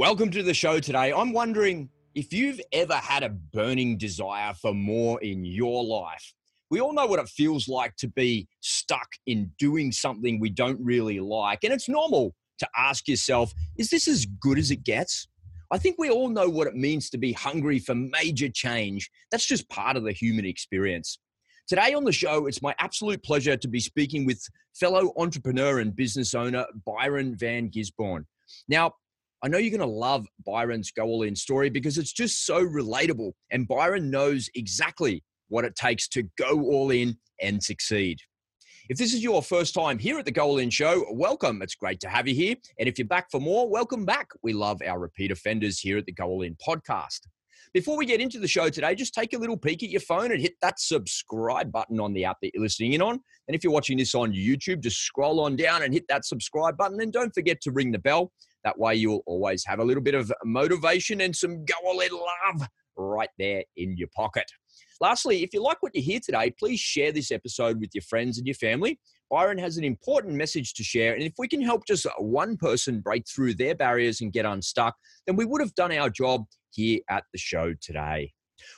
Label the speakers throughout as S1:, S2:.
S1: Welcome to the show today. I'm wondering if you've ever had a burning desire for more in your life. We all know what it feels like to be stuck in doing something we don't really like. And it's normal to ask yourself, is this as good as it gets? I think we all know what it means to be hungry for major change. That's just part of the human experience. Today on the show, it's my absolute pleasure to be speaking with fellow entrepreneur and business owner Byron Van Gisborne. Now, I know you're going to love Byron's Go All In story because it's just so relatable. And Byron knows exactly what it takes to go all in and succeed. If this is your first time here at the Go All In Show, welcome. It's great to have you here. And if you're back for more, welcome back. We love our repeat offenders here at the Go All In podcast. Before we get into the show today, just take a little peek at your phone and hit that subscribe button on the app that you're listening in on. And if you're watching this on YouTube, just scroll on down and hit that subscribe button. And don't forget to ring the bell that way, you'll always have a little bit of motivation and some go in love right there in your pocket. Lastly, if you like what you hear today, please share this episode with your friends and your family. Byron has an important message to share, and if we can help just one person break through their barriers and get unstuck, then we would have done our job here at the show today.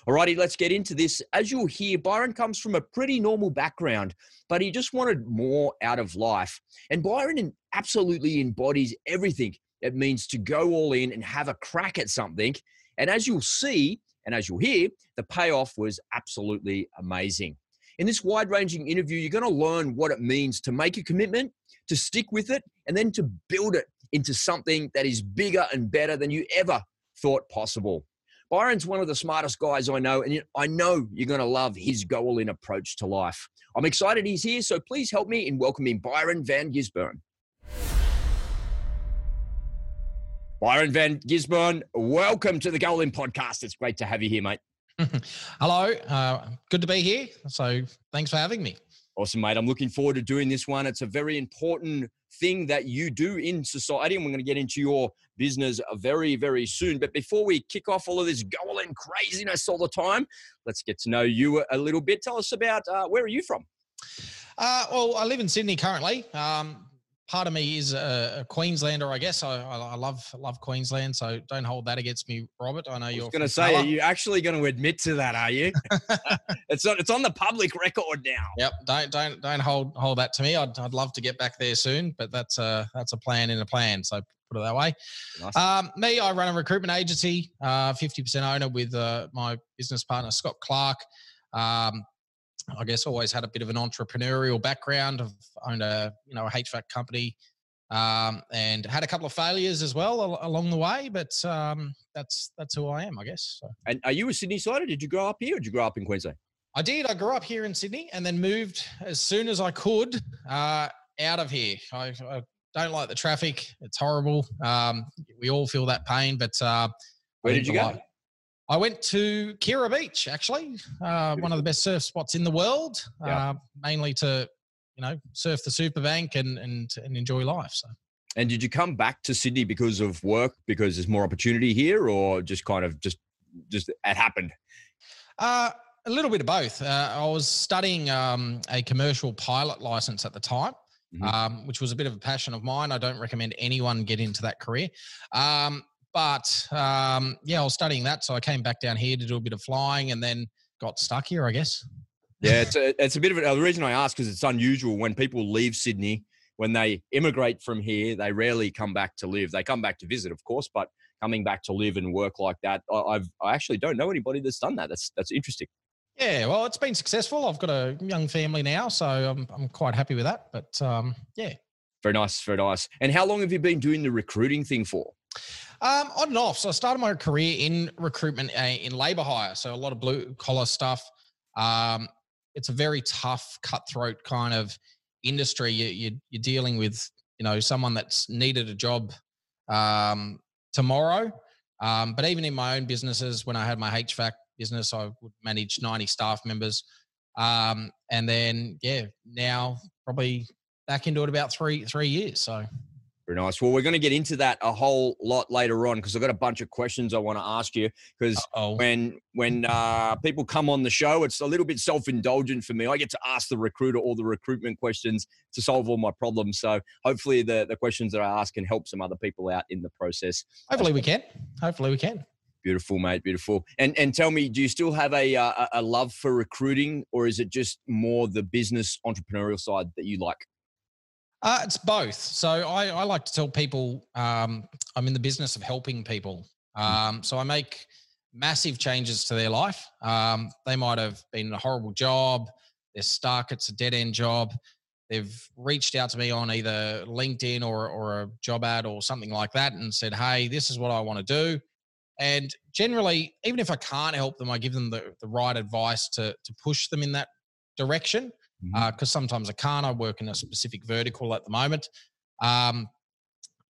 S1: Alrighty, let's get into this. As you'll hear, Byron comes from a pretty normal background, but he just wanted more out of life. And Byron absolutely embodies everything it means to go all in and have a crack at something. And as you'll see, and as you'll hear, the payoff was absolutely amazing. In this wide ranging interview, you're going to learn what it means to make a commitment, to stick with it, and then to build it into something that is bigger and better than you ever thought possible. Byron's one of the smartest guys I know, and I know you're going to love his go all in approach to life. I'm excited he's here, so please help me in welcoming Byron Van Gisborne. Byron Van Gisborne, welcome to the Go All In podcast. It's great to have you here, mate.
S2: Hello, uh, good to be here. So thanks for having me.
S1: Awesome, mate. I'm looking forward to doing this one. It's a very important thing that you do in society, and we're going to get into your business very, very soon. But before we kick off all of this Go All In craziness all the time, let's get to know you a little bit. Tell us about uh, where are you from?
S2: Uh, well, I live in Sydney currently. Um, part of me is a, a Queenslander, I guess. I, I, love love Queensland, so don't hold that against me, Robert. I know you're
S1: going to say, are you actually going to admit to that? Are you? it's on, it's on the public record now.
S2: Yep. Don't don't don't hold hold that to me. I'd, I'd love to get back there soon, but that's a that's a plan in a plan. So put it that way. Nice. Um, me, I run a recruitment agency, uh, 50% owner with uh, my business partner Scott Clark. Um, I guess always had a bit of an entrepreneurial background. I've owned a you know a HVAC company, um, and had a couple of failures as well along the way. But um, that's that's who I am, I guess. So.
S1: And are you a Sydney sider? Did you grow up here, or did you grow up in Queensland?
S2: I did. I grew up here in Sydney, and then moved as soon as I could uh, out of here. I, I, don't like the traffic; it's horrible. Um, we all feel that pain, but uh,
S1: where did you go?
S2: I went to Kirra Beach, actually, uh, one of the best surf spots in the world, yeah. uh, mainly to, you know, surf the Superbank and, and, and enjoy life. So.
S1: And did you come back to Sydney because of work, because there's more opportunity here, or just kind of just just it happened?
S2: Uh, a little bit of both. Uh, I was studying um, a commercial pilot license at the time. Mm-hmm. Um, which was a bit of a passion of mine. I don't recommend anyone get into that career. Um, but um, yeah, I was studying that, so I came back down here to do a bit of flying, and then got stuck here, I guess.
S1: Yeah, it's a, it's a bit of a, the reason I ask because it's unusual when people leave Sydney when they immigrate from here, they rarely come back to live. They come back to visit, of course, but coming back to live and work like that, I've I actually don't know anybody that's done that. That's that's interesting.
S2: Yeah, well, it's been successful. I've got a young family now, so I'm I'm quite happy with that. But um, yeah,
S1: very nice, very nice. And how long have you been doing the recruiting thing for?
S2: Um, on and off. So I started my career in recruitment uh, in labor hire. So a lot of blue collar stuff. Um, it's a very tough, cutthroat kind of industry. You, you, you're dealing with, you know, someone that's needed a job um, tomorrow. Um, but even in my own businesses, when I had my HVAC business, I would manage 90 staff members. Um, and then, yeah, now probably back into it about three three years. So
S1: Very nice. Well, we're going to get into that a whole lot later on because I've got a bunch of questions I want to ask you. Because when when uh, people come on the show, it's a little bit self indulgent for me. I get to ask the recruiter all the recruitment questions to solve all my problems. So hopefully, the the questions that I ask can help some other people out in the process.
S2: Hopefully, we can. Hopefully, we can.
S1: Beautiful, mate. Beautiful. And and tell me, do you still have a, a a love for recruiting, or is it just more the business entrepreneurial side that you like?
S2: Uh, it's both. So I, I like to tell people um, I'm in the business of helping people. Hmm. Um, so I make massive changes to their life. Um, they might have been in a horrible job, they're stuck, it's a dead end job. They've reached out to me on either LinkedIn or, or a job ad or something like that and said, Hey, this is what I want to do. And generally, even if I can't help them, I give them the, the right advice to, to push them in that direction because mm-hmm. uh, sometimes I can't. I work in a specific vertical at the moment. Um,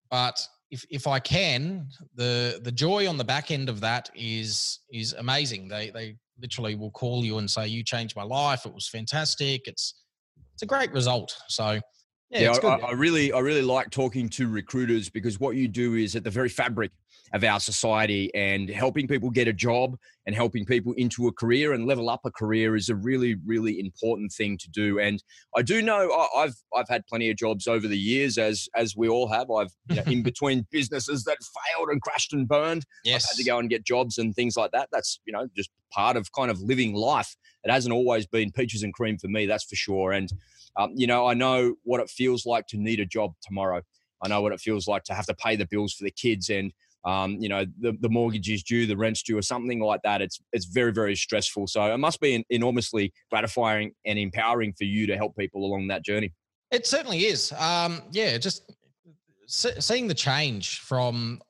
S2: but if if I can, the the joy on the back end of that is is amazing. They they literally will call you and say, "You changed my life. It was fantastic. It's it's a great result." So. Yeah,
S1: yeah I, I really, I really like talking to recruiters because what you do is at the very fabric of our society and helping people get a job and helping people into a career and level up a career is a really really important thing to do. And i do know i've i've had plenty of jobs over the years as as we all have. I've you know, in between businesses that failed and crashed and burned yes. i've had to go and get jobs and things like that. That's you know just part of kind of living life. It hasn't always been peaches and cream for me that's for sure. And um, you know i know what it feels like to need a job tomorrow. I know what it feels like to have to pay the bills for the kids and um, you know, the, the mortgage is due, the rent's due, or something like that. It's it's very very stressful. So it must be enormously gratifying and empowering for you to help people along that journey.
S2: It certainly is. Um, yeah, just seeing the change from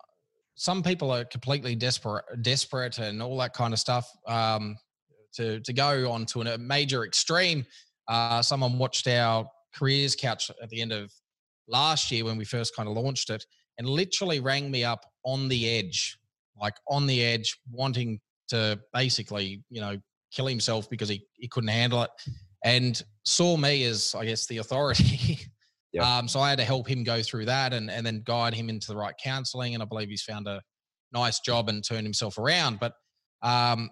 S2: some people are completely desperate, desperate, and all that kind of stuff. Um, to to go on to a major extreme. Uh, someone watched our careers couch at the end of last year when we first kind of launched it, and literally rang me up on the edge, like on the edge, wanting to basically, you know, kill himself because he, he couldn't handle it and saw me as, I guess, the authority. Yep. Um, so I had to help him go through that and, and then guide him into the right counseling. And I believe he's found a nice job and turned himself around. But um,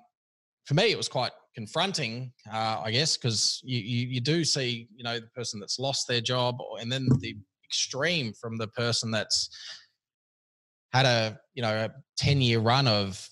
S2: for me, it was quite confronting, uh, I guess, because you, you, you do see, you know, the person that's lost their job and then the extreme from the person that's had a you know a 10 year run of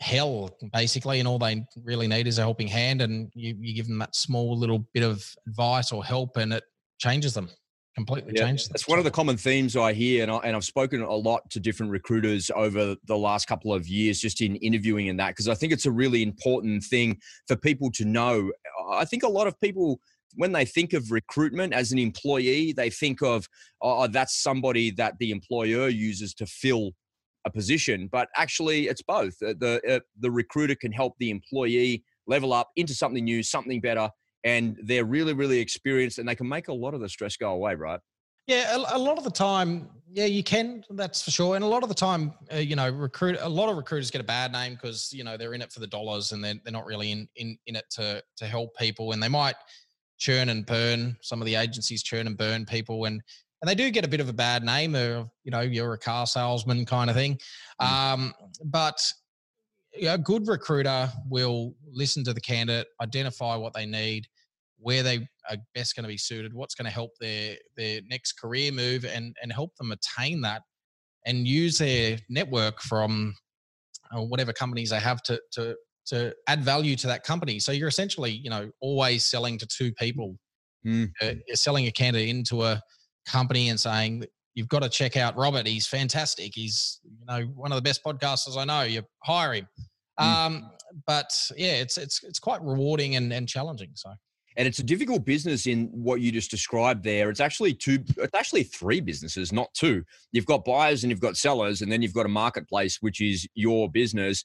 S2: hell basically and all they really need is a helping hand and you, you give them that small little bit of advice or help and it changes them completely yeah, changes
S1: It's one of the common themes I hear, and, I, and I've spoken a lot to different recruiters over the last couple of years, just in interviewing and that, because I think it's a really important thing for people to know. I think a lot of people when they think of recruitment as an employee, they think of, oh, that's somebody that the employer uses to fill a position. But actually, it's both. The, uh, the recruiter can help the employee level up into something new, something better, and they're really, really experienced and they can make a lot of the stress go away, right?
S2: Yeah, a, a, lot of the time, yeah, you can. That's for sure. And a lot of the time, uh, you know, recruit. A lot of recruiters get a bad name because you know they're in it for the dollars and they're they're not really in in in it to to help people. And they might churn and burn. Some of the agencies churn and burn people, and and they do get a bit of a bad name. Of you know, you're a car salesman kind of thing. Mm. Um, but a good recruiter will listen to the candidate, identify what they need, where they are best going to be suited, what's going to help their their next career move, and and help them attain that, and use their network from uh, whatever companies they have to to to add value to that company. So you're essentially, you know, always selling to two people. Mm. You're selling a candidate into a company and saying you've got to check out Robert. He's fantastic. He's you know one of the best podcasters I know. You hire him. Mm. Um, but yeah, it's it's it's quite rewarding and, and challenging. So
S1: and it's a difficult business in what you just described there. It's actually two, it's actually three businesses, not two. You've got buyers and you've got sellers, and then you've got a marketplace, which is your business.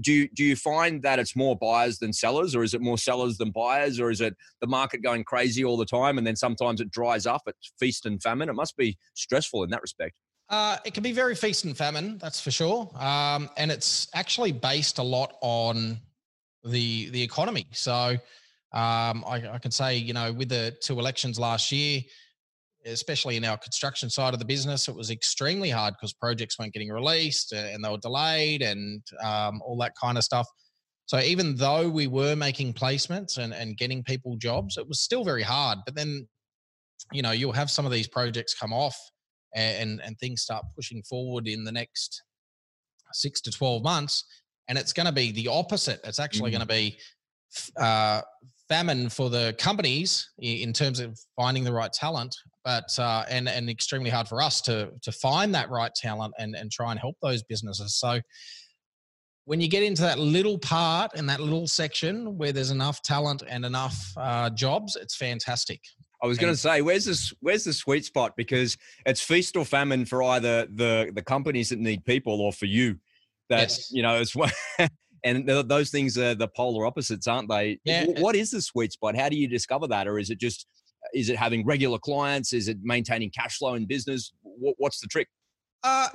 S1: Do you, do you find that it's more buyers than sellers, or is it more sellers than buyers, or is it the market going crazy all the time and then sometimes it dries up? It's feast and famine. It must be stressful in that respect.
S2: Uh, it can be very feast and famine, that's for sure. Um, and it's actually based a lot on the the economy. So um, I, I, can say, you know, with the two elections last year, especially in our construction side of the business, it was extremely hard because projects weren't getting released and they were delayed and um, all that kind of stuff. So even though we were making placements and, and getting people jobs, it was still very hard. But then, you know, you'll have some of these projects come off and, and things start pushing forward in the next six to 12 months. And it's going to be the opposite. It's actually mm. going to be uh, famine for the companies in terms of finding the right talent, but uh, and and extremely hard for us to to find that right talent and and try and help those businesses. So when you get into that little part and that little section where there's enough talent and enough uh, jobs, it's fantastic.
S1: I was going to say, where's this? Where's the sweet spot? Because it's feast or famine for either the the companies that need people or for you. That yes. you know, it's and those things are the polar opposites, aren't they? Yeah. What is the sweet spot? How do you discover that, or is it just is it having regular clients? Is it maintaining cash flow in business? What's the trick?
S2: Uh,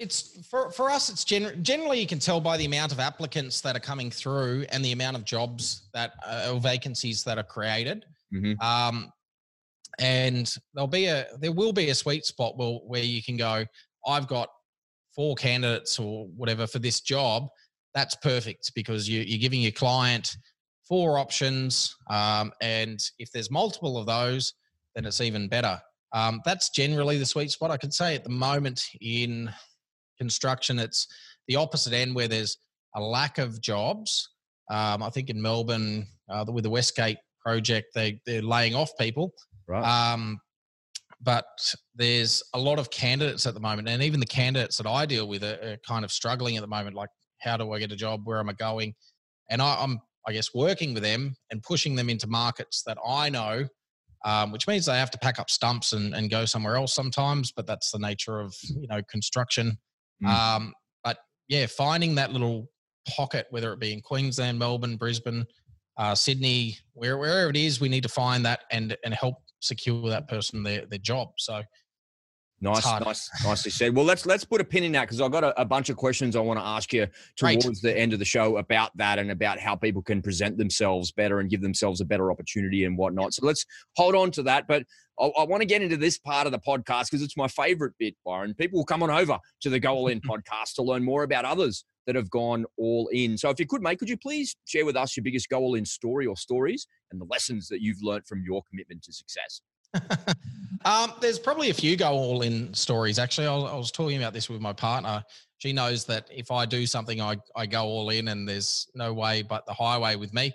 S2: it's for, for us it's gen- generally you can tell by the amount of applicants that are coming through and the amount of jobs that uh, or vacancies that are created mm-hmm. um, and there'll be a there will be a sweet spot where, where you can go i've got four candidates or whatever for this job that's perfect because you, you're giving your client four options um, and if there's multiple of those then it's even better um, that's generally the sweet spot i could say at the moment in construction, it's the opposite end where there's a lack of jobs. Um, I think in Melbourne, uh, with the Westgate project, they, they're laying off people.
S1: Right.
S2: Um, but there's a lot of candidates at the moment, and even the candidates that I deal with are, are, kind of struggling at the moment. Like, how do I get a job? Where am I going? And I, I'm, I guess, working with them and pushing them into markets that I know um, which means they have to pack up stumps and, and go somewhere else sometimes. But that's the nature of you know construction. Mm. Um, but yeah, finding that little pocket, whether it be in Queensland, Melbourne, Brisbane, uh, Sydney, where, wherever it is, we need to find that and and help secure that person their their job. So
S1: Nice, nice, nicely said. Well, let's let's put a pin in that because I've got a, a, bunch of questions I want to ask you towards the end of the show about that and about how people can present themselves better and give themselves a better opportunity and whatnot. So let's hold on to that. But I, I want to get into this part of the podcast because it's my favorite bit, Byron. People will come on over to the Go All In podcast to learn more about others that have gone all in. So if you could, mate, could you please share with us your biggest Go All In story or stories and the lessons that you've learned from your commitment to success?
S2: um, there's probably a few go all in stories. Actually, I was, I was, talking about this with my partner. She knows that if I do something, I, I go all in, and there's no way but the highway with me.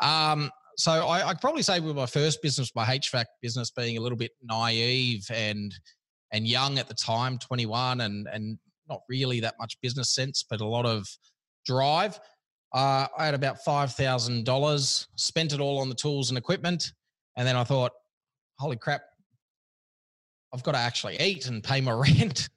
S2: Um, so I, I'd probably say with my first business, my HVAC business, being a little bit naive and and young at the time, 21, and and not really that much business sense, but a lot of drive. Uh, I had about five thousand dollars, spent it all on the tools and equipment, and then I thought, holy crap, I've got to actually eat and pay my rent.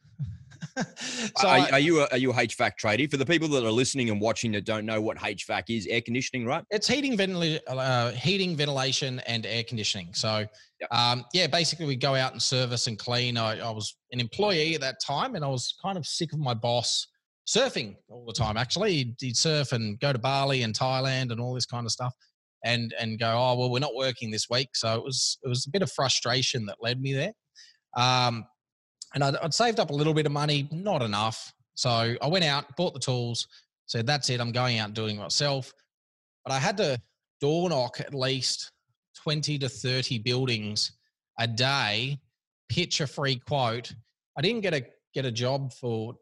S1: so are, I, are, you a, are you a HVAC tradie? For the people that are listening and watching that don't know what HVAC is, air conditioning, right?
S2: It's heating, ventil- uh, heating, ventilation, and air conditioning. So, yep. um, yeah, basically we go out and service and clean. I, I, was an employee at that time, and I was kind of sick of my boss surfing all the time. Actually, he'd, he'd surf and go to Bali and Thailand and all this kind of stuff and and go, oh well, we're not working this week. So it was it was a bit of frustration that led me there. Um, and I'd, I'd saved up a little bit of money, not enough. So I went out, bought the tools, said that's it. I'm going out and doing it myself. But I had to door knock at least twenty to thirty buildings a day, pitch a free quote. I didn't get a get a job for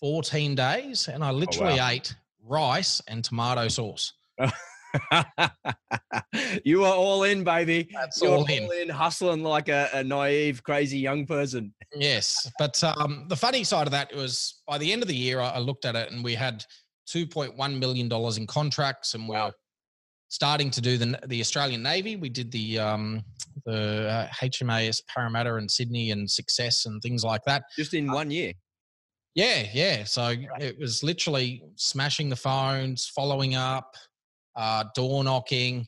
S2: 14 days, and I literally oh, wow. ate rice and tomato sauce.
S1: you are all in, baby.
S2: That's
S1: You're
S2: all in. all
S1: in, hustling like a, a, naive, crazy young person.
S2: Yes, but um, the funny side of that was by the end of the year, I, I looked at it and we had two point one million dollars in contracts, and we're starting to do the the Australian Navy. We did the um, the uh, HMAS Parramatta and Sydney and Success and things like that.
S1: Just in
S2: uh,
S1: one year.
S2: Yeah, yeah. So it was literally smashing the phones, following up, uh, door knocking,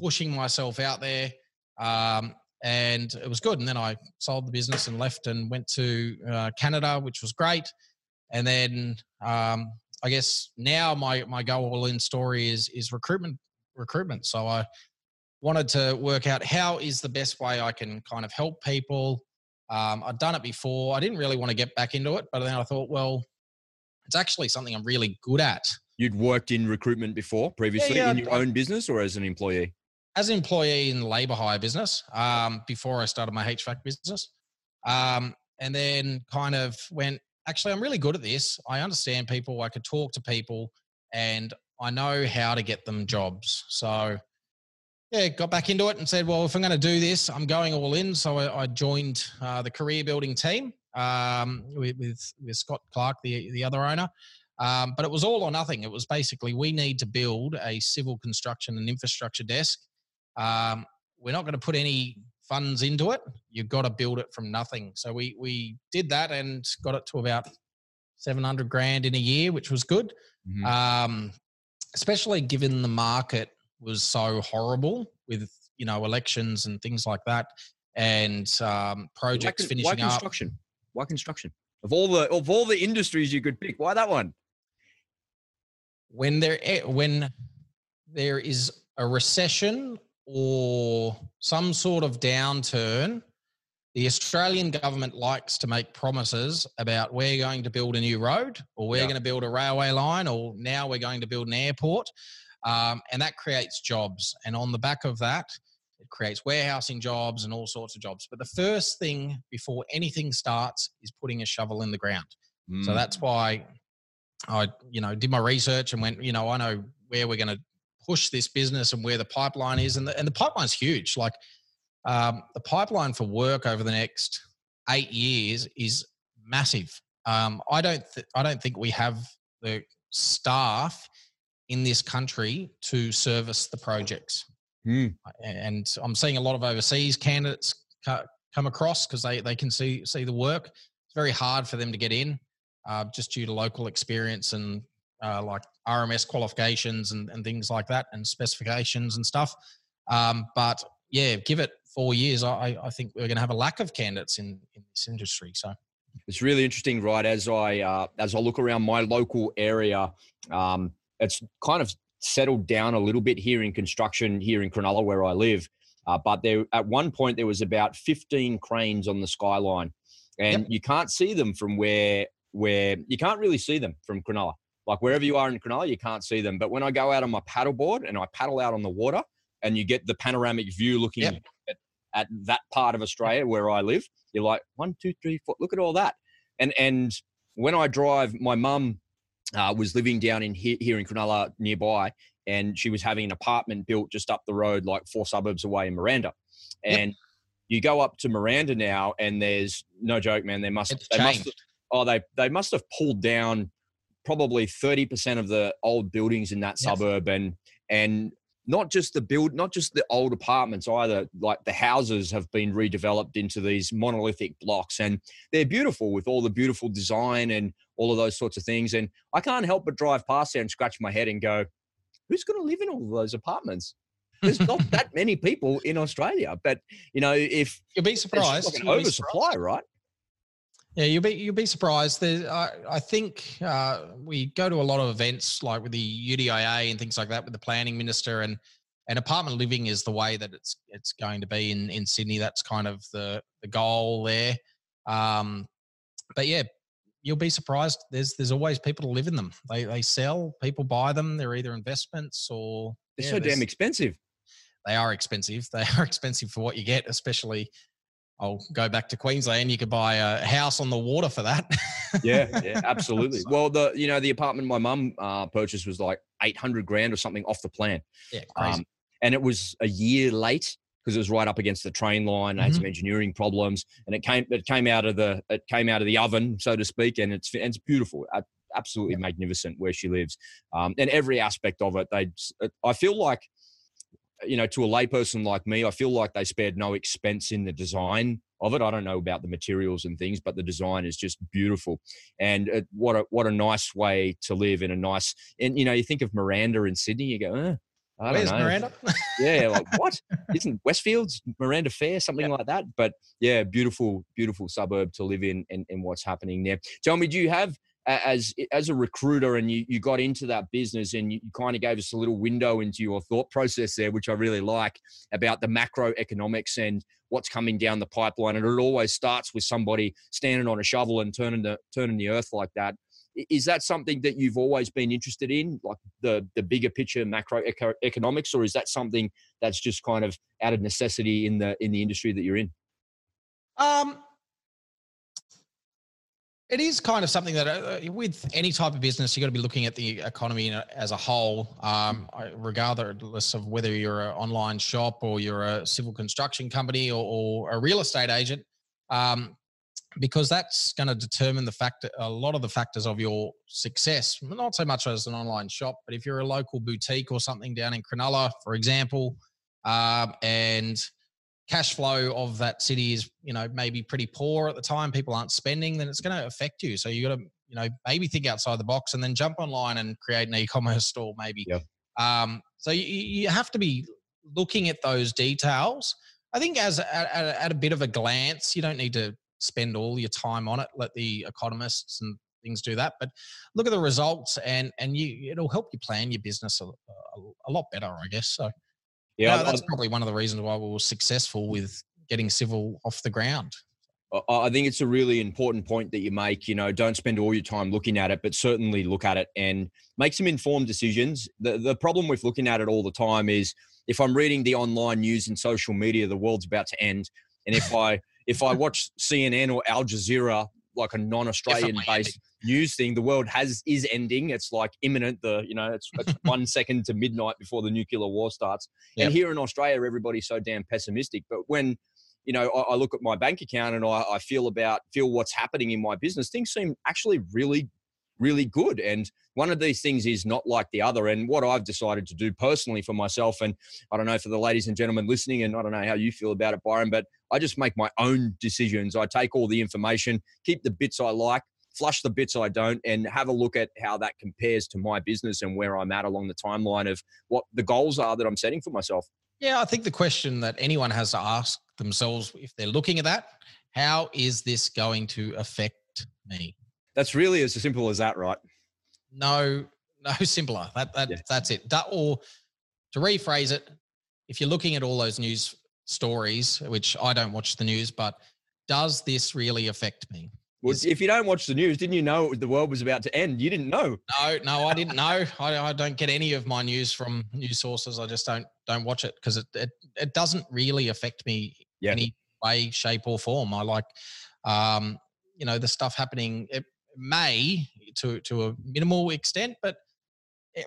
S2: pushing myself out there. Um, and it was good. And then I sold the business and left and went to uh, Canada, which was great. And then um, I guess now my my go all in story is is recruitment recruitment. So I wanted to work out how is the best way I can kind of help people. Um, I'd done it before. I didn't really want to get back into it, but then I thought, well, it's actually something I'm really good at.
S1: You'd worked in recruitment before previously yeah, yeah, in your own business or as an employee?
S2: As an employee in the labor hire business um, before I started my HVAC business. Um, and then kind of went, actually, I'm really good at this. I understand people. I could talk to people and I know how to get them jobs. So, yeah, got back into it and said, well, if I'm going to do this, I'm going all in. So I, I joined uh, the career building team um, with, with, with Scott Clark, the the other owner. Um, but it was all or nothing. It was basically we need to build a civil construction and infrastructure desk. Um, we're not going to put any funds into it. You've got to build it from nothing. So we we did that and got it to about seven hundred grand in a year, which was good. Mm-hmm. Um, especially given the market was so horrible with you know elections and things like that, and um, projects why, finishing
S1: why construction? Up. Why construction? Of all the of all the industries you could pick, why that one?
S2: When there when there is a recession or some sort of downturn, the Australian government likes to make promises about we're going to build a new road or we're yeah. going to build a railway line or now we're going to build an airport. Um, and that creates jobs. And on the back of that, it creates warehousing jobs and all sorts of jobs. But the first thing before anything starts is putting a shovel in the ground. Mm. So that's why I, you know, did my research and went, you know, I know where we're going to push this business and where the pipeline is. And the, and the pipeline's huge. Like um, the pipeline for work over the next eight years is massive. Um, I don't, th- I don't think we have the staff in this country to service the projects. Mm. And I'm seeing a lot of overseas candidates come across because they, they can see see the work. It's very hard for them to get in, uh, just due to local experience and uh, like RMS qualifications and, and things like that, and specifications and stuff. Um, but yeah, give it four years, I, I think we're going to have a lack of candidates in, in this industry. So
S1: it's really interesting, right? As I uh, as I look around my local area, um, it's kind of settled down a little bit here in construction here in Cronulla where I live. Uh, but there at one point there was about 15 cranes on the skyline, and yep. you can't see them from where where you can't really see them from Cronulla. Like wherever you are in Cronulla, you can't see them. But when I go out on my paddleboard and I paddle out on the water, and you get the panoramic view looking yep. at, at that part of Australia where I live, you're like one, two, three, four. Look at all that. And and when I drive, my mum uh, was living down in here, here in Cronulla nearby, and she was having an apartment built just up the road, like four suburbs away in Miranda. And yep. you go up to Miranda now, and there's no joke, man. They must, it's they changed. must, oh, they they must have pulled down probably thirty percent of the old buildings in that yes. suburb, and and not just the build, not just the old apartments either. Like the houses have been redeveloped into these monolithic blocks, and they're beautiful with all the beautiful design and all of those sorts of things. And I can't help but drive past there and scratch my head and go, "Who's going to live in all of those apartments?" There's not that many people in Australia, but you know, if
S2: you'll be surprised,
S1: like an oversupply, surprised. right?
S2: Yeah, you'll be you'll be surprised. There, I, I think uh, we go to a lot of events like with the UDIA and things like that with the planning minister, and and apartment living is the way that it's it's going to be in in Sydney. That's kind of the the goal there. Um, but yeah, you'll be surprised. There's there's always people to live in them. They they sell, people buy them. They're either investments or
S1: they're yeah, so damn expensive.
S2: They are expensive. They are expensive for what you get, especially I'll go back to Queensland. You could buy a house on the water for that.
S1: yeah, yeah, absolutely. Well, the you know the apartment my mum uh, purchased was like eight hundred grand or something off the plan.
S2: Yeah, crazy. Um,
S1: and it was a year late because it was right up against the train line. Mm-hmm. had some mm-hmm. engineering problems, and it came it came out of the it came out of the oven, so to speak, and it's and it's beautiful. Absolutely magnificent where she lives, um, and every aspect of it. They, I feel like you know, to a layperson like me, I feel like they spared no expense in the design of it. I don't know about the materials and things, but the design is just beautiful. And uh, what a what a nice way to live in a nice. And you know, you think of Miranda in Sydney, you go, eh, I
S2: Where's know. Miranda?
S1: yeah, like what? Isn't Westfields Miranda Fair something like that? But yeah, beautiful, beautiful suburb to live in, and, and what's happening there. Tell me, do you have as as a recruiter and you, you got into that business and you, you kind of gave us a little window into your thought process there which i really like about the macroeconomics and what's coming down the pipeline. And it always starts with somebody standing on a shovel and turning the turning the earth like that. Is that something that you've always been interested in like the the bigger picture macroeconomics or is that something that's just kind of out of necessity in the in the industry that you're in?
S2: Um it is kind of something that uh, uh with any type of business, you've got to be looking at the economy as a whole, um, regardless of whether you're an online shop or you're a civil construction company or, or a real estate agent, um, because that's going to determine the fact a lot of the factors of your success. Not so much as an online shop, but if you're a local boutique or something down in Cronulla, for example, um, and cash flow of that city is you know maybe pretty poor at the time people aren't spending then it's going to affect you. So you got to you know maybe think outside the box and then jump online and create an e-commerce store maybe.
S1: Yep.
S2: um, so you, you have to be looking at those details. I think as at, at a bit of a glance you don't need to spend all your time on it let the economists and things do that but look at the results and and you it'll help you plan your business a, a, a lot better i guess so yeah, no, that's I, probably one of the reasons why we were successful with getting civil off the ground.
S1: I think it's a really important point that you make. You know, don't spend all your time looking at it, but certainly look at it and make some informed decisions. The the problem with looking at it all the time is if I'm reading the online news and social media, the world's about to end. And if I if I watch CNN or Al Jazeera, like a non-Australian based news thing. The world has is ending. It's like imminent. The you know it's, it's one second to midnight before the nuclear war starts. Yep. And here in Australia, everybody's so damn pessimistic. But when you know I, I look at my bank account and I, I feel about feel what's happening in my business, things seem actually really really good. And one of these things is not like the other. And what I've decided to do personally for myself, and I don't know for the ladies and gentlemen listening, and I don't know how you feel about it, Byron, but I just make my own decisions. I take all the information, keep the bits I like, flush the bits I don't, and have a look at how that compares to my business and where I'm at along the timeline of what the goals are that I'm setting for myself.
S2: Yeah, I think the question that anyone has to ask themselves if they're looking at that, how is this going to affect me?
S1: That's really as simple as that, right?
S2: No, no simpler. That, that yeah. that's it. That, or to rephrase it, if you're looking at all those news stories, which I don't watch the news, but does this really affect me?
S1: Well, if you don't watch the news, didn't you know the world was about to end? You didn't know.
S2: No, no, I didn't know. I, I don't get any of my news from news sources. I just don't don't watch it because it, it it doesn't really affect me yeah. any way, shape, or form. I like, um, you know, the stuff happening. It, may to to a minimal extent, but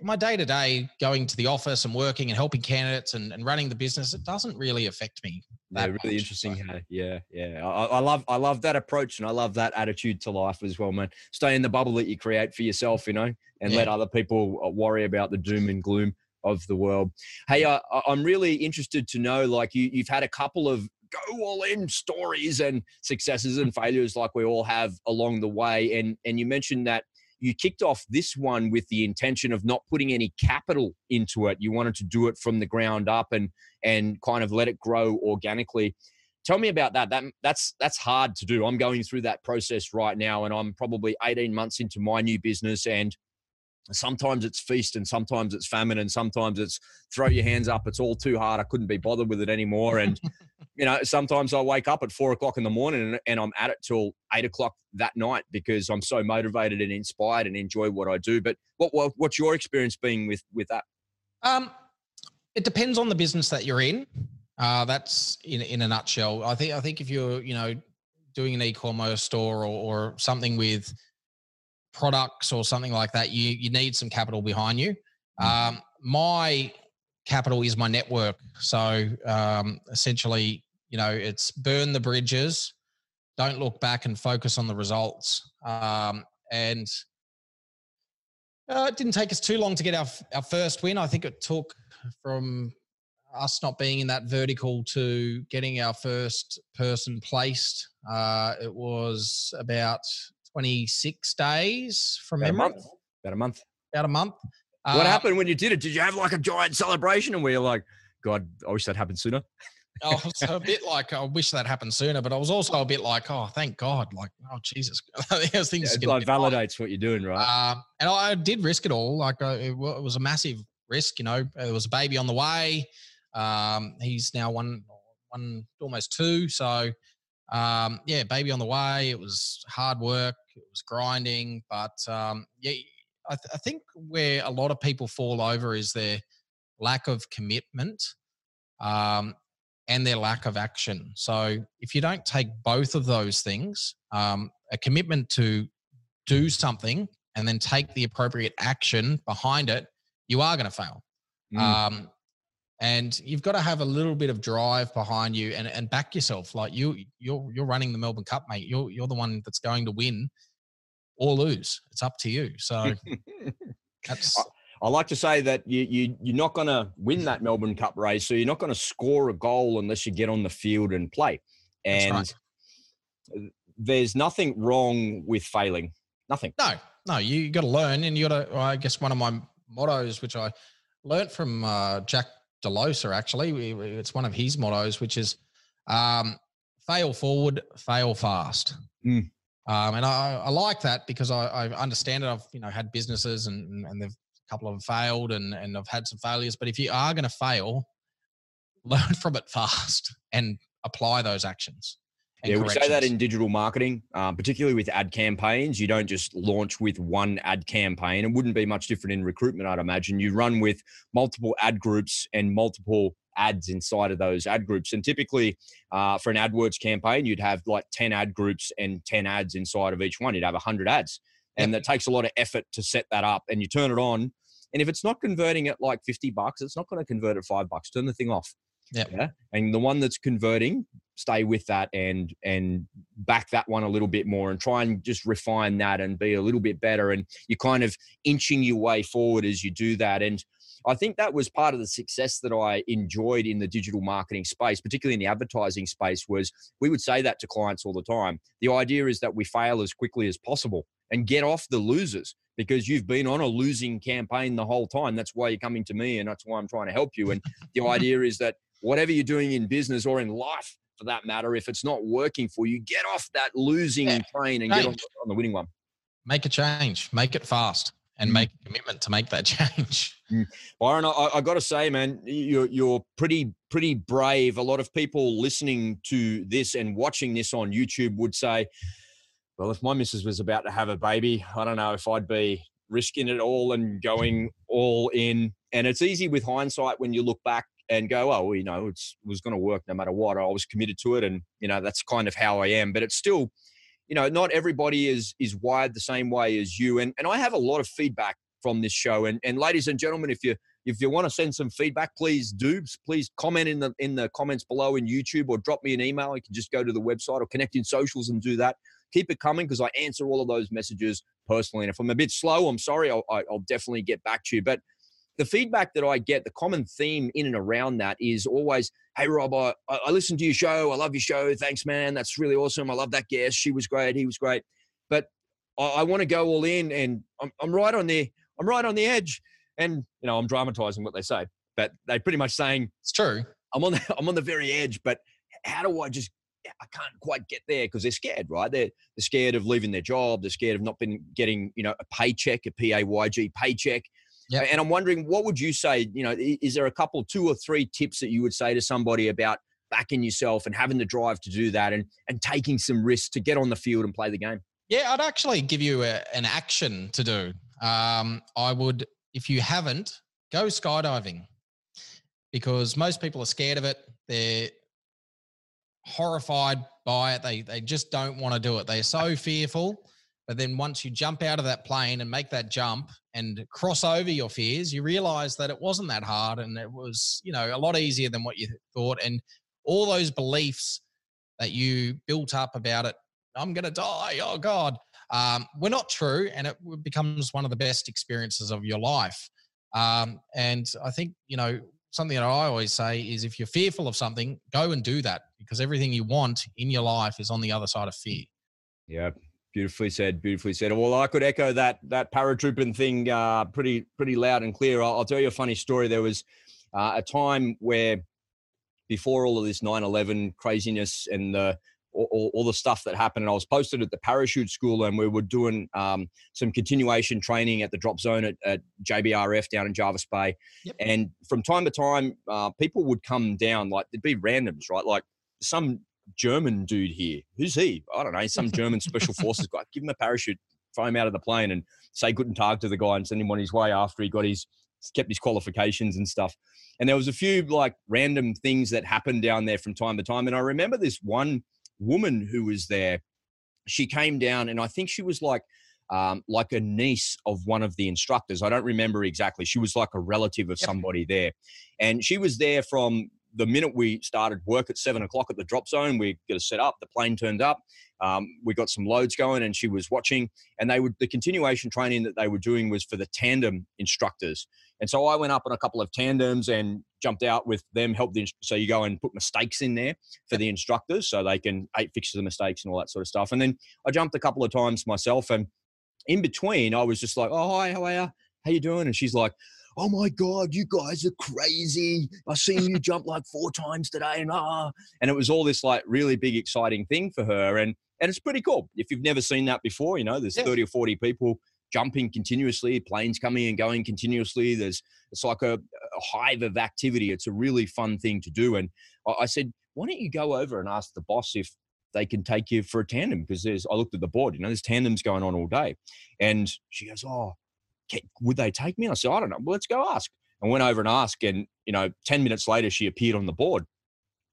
S2: my day to day going to the office and working and helping candidates and, and running the business, it doesn't really affect me.
S1: yeah, really much, interesting. So. Yeah, yeah. I, I, love I love that approach and I love that attitude to life as well, man. Stay in the bubble that you create for yourself, you know, and yeah. let other people uh, worry about the doom and gloom of the world. Hey, uh, I'm really interested to know, like you, you've had a couple of go all in stories and successes and failures like we all have along the way. And and you mentioned that you kicked off this one with the intention of not putting any capital into it. You wanted to do it from the ground up and and kind of let it grow organically. Tell me about that. That that's that's hard to do. I'm going through that process right now, and I'm probably 18 months into my new business, and sometimes it's feast and sometimes it's famine and sometimes it's throw your hands up it's all too hard i couldn't be bothered with it anymore. And you know sometimes i wake up at four o'clock in the morning and, and i'm at it till eight o'clock that night because i'm so motivated and inspired and enjoy what i do. But what, what what's your experience being with with that?
S2: Um it depends on the business that you're in. Uh that's in in a nutshell. I think i think if you're you know doing an e-commerce store or, or something with products or something like that, you you need some capital behind you. Mm. Um, my capital is my network, so um, essentially, you know, it's burn the bridges, don't look back and focus on the results. Um, and uh, it didn't take us too long to get our our first win. I think it took from us not being in that vertical to getting our first person placed. Uh, it was about 26 days from
S1: about
S2: memory.
S1: A month. About a month.
S2: About a month.
S1: What uh, happened when you did it? Did you have like a giant celebration and we are like, God, I wish that happened sooner?
S2: I was a bit like, I wish that happened sooner, but I was also a bit like, oh, thank God. Like, oh, Jesus.
S1: Those things yeah, like validates what you're doing, right?
S2: Um, and I did risk it all. Like, uh, it, it, was a massive risk, you know. There was a baby on the way. Um, he's now one, one, almost two. So, um, yeah, baby on the way. It was hard work. It was grinding. But um, yeah, I, th- I think where a lot of people fall over is their lack of commitment um, and their lack of action. So if you don't take both of those things, um, a commitment to do something and then take the appropriate action behind it, you are going to fail. Mm. Um, and you've got to have a little bit of drive behind you and, and back yourself. Like you, you're you're running the Melbourne Cup, mate. You're you're the one that's going to win or lose. It's up to you. So that's
S1: I like to say that you, you you're not going to win that Melbourne Cup race, so you're not going to score a goal unless you get on the field and play. And right. there's nothing wrong with failing. Nothing.
S2: No, no. You got to learn, and you got to. I guess one of my mottos, which I learned from uh, Jack Delosa, actually, it's one of his mottos, which is um, "fail forward, fail fast." Mm. Um, and I, I, like that because I, I, understand it. I've you know had businesses and and they've couple of them failed and, and I've had some failures. But if you are going to fail, learn from it fast and apply those actions.
S1: Yeah, we say that in digital marketing, um, particularly with ad campaigns. You don't just launch with one ad campaign. It wouldn't be much different in recruitment, I'd imagine. You run with multiple ad groups and multiple ads inside of those ad groups. And typically, uh, for an AdWords campaign, you'd have like 10 ad groups and 10 ads inside of each one. You'd have 100 ads and that takes a lot of effort to set that up. And you turn it on, and if it's not converting at like fifty bucks, it's not going to convert at five bucks. Turn the thing off.
S2: Yep.
S1: Yeah, and the one that's converting, stay with that and and back that one a little bit more, and try and just refine that and be a little bit better. And you're kind of inching your way forward as you do that. And I think that was part of the success that I enjoyed in the digital marketing space, particularly in the advertising space, was we would say that to clients all the time. The idea is that we fail as quickly as possible and get off the losers because you've been on a losing campaign the whole time. That's why you're coming to me and that's why I'm trying to help you. And the idea is that whatever you're doing in business or in life for that matter, if it's not working for you, get off that losing yeah. train and get on, on, the winning one.
S2: Make a change, make it fast. And mm. make a commitment to make that change.
S1: Mm. Byron, I, I got to say, man, you're you're pretty pretty brave. A lot of people listening to this and watching this on YouTube would say, well, if my missus was about to have a baby, I don't know if I'd be risking it all and going all in. And it's easy with hindsight when you look back and go, oh, well, you know, it was going to work no matter what. I was committed to it, and you know that's kind of how I am. But it's still, you know, not everybody is is wired the same way as you. And and I have a lot of feedback from this show. And and ladies and gentlemen, if you if you want to send some feedback, please do. Please comment in the in the comments below in YouTube or drop me an email. You can just go to the website or connect in socials and do that keep it coming because I answer all of those messages personally. And if I'm a bit slow, I'm sorry. I'll, I'll definitely get back to you. But the feedback that I get, the common theme in and around that is always, "Hey Rob, I, I listened to your show. I love your show. Thanks, man. That's really awesome. I love that guest. She was great. He was great. But I, I want to go all in, and I'm, I'm right on the I'm right on the edge. And you know, I'm dramatizing what they say, but they're pretty much saying
S2: it's true.
S1: I'm on the I'm on the very edge. But how do I just I can't quite get there because they're scared, right? They're, they're scared of leaving their job. They're scared of not been getting, you know, a paycheck, a PAYG paycheck. Yep. And I'm wondering, what would you say? You know, is there a couple, two or three tips that you would say to somebody about backing yourself and having the drive to do that and and taking some risks to get on the field and play the game?
S2: Yeah, I'd actually give you a, an action to do. Um, I would, if you haven't, go skydiving because most people are scared of it. They're horrified by it. They they just don't want to do it. They're so fearful. But then once you jump out of that plane and make that jump and cross over your fears, you realize that it wasn't that hard and it was, you know, a lot easier than what you thought. And all those beliefs that you built up about it, I'm going to die. Oh God. Um, were not true. And it becomes one of the best experiences of your life. Um, and I think, you know, something that I always say is if you're fearful of something, go and do that because everything you want in your life is on the other side of fear.
S1: Yeah, beautifully said. Beautifully said. Well, I could echo that that paratrooping thing uh, pretty pretty loud and clear. I'll, I'll, tell you a funny story. There was uh, a time where before all of this 9/11 craziness and the all, all, the stuff that happened. And I was posted at the parachute school, and we were doing um, some continuation training at the drop zone at, at JBRF down in Jervis Bay. Yep. And from time to time, uh, people would come down, like there'd be randoms, right? Like some German dude here. Who's he? I don't know. Some German special forces guy. Give him a parachute, throw him out of the plane, and say guten tag to the guy and send him on his way after he got his kept his qualifications and stuff. And there was a few like random things that happened down there from time to time. And I remember this one woman who was there. She came down, and I think she was like um, like a niece of one of the instructors. I don't remember exactly. She was like a relative of somebody there, and she was there from the minute we started work at seven o'clock at the drop zone, we get a set up. The plane turned up. Um, we got some loads going, and she was watching. And they would the continuation training that they were doing was for the tandem instructors. And so I went up on a couple of tandems and jumped out with them. Helped the so you go and put mistakes in there for the instructors, so they can eight fix the mistakes and all that sort of stuff. And then I jumped a couple of times myself, and in between, I was just like, "Oh hi, how are you? How you doing?" And she's like oh my god you guys are crazy. I've seen you jump like four times today and ah. And it was all this like really big exciting thing for her and and it's pretty cool. If you've never seen that before you know there's yeah. 30 or 40 people jumping continuously planes coming and going continuously. There's it's like a, a, hive of activity. It's a really fun thing to do and I, I said why don't you go over and ask the boss if they can take you for a tandem? Because there's I looked at the board, you know, there's tandems going on all day. And she goes, Oh, would they take me? I said, I don't know. Well, let's go ask. I went over and asked, and you know, ten minutes later, she appeared on the board,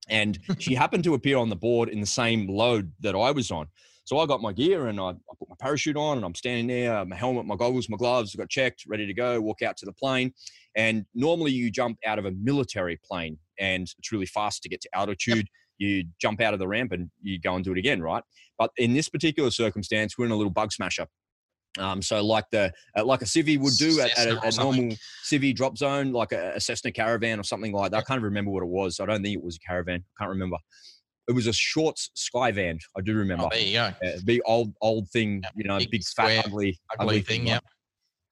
S1: and she happened to appear on the board in the same load that I was on. So I got my gear and I, I put my parachute on, and I'm standing there, uh, my helmet, my goggles, my gloves, I got checked, ready to go. Walk out to the plane, and normally you jump out of a military plane, and it's really fast to get to altitude. You jump out of the ramp and you go and do it again, right? But in this particular circumstance, we're in a little bug smasher um, so like the uh, like a civvy would do at, at a, a normal civvy drop zone, like a, a, Cessna caravan or something like that. I can't remember what it was. I don't think it was a caravan. I can't remember. It was a short Skyvan. I do remember.
S2: Oh, there you go.
S1: Uh, big old old thing, yeah, you know, big, big fat ugly,
S2: ugly, ugly thing. Yeah.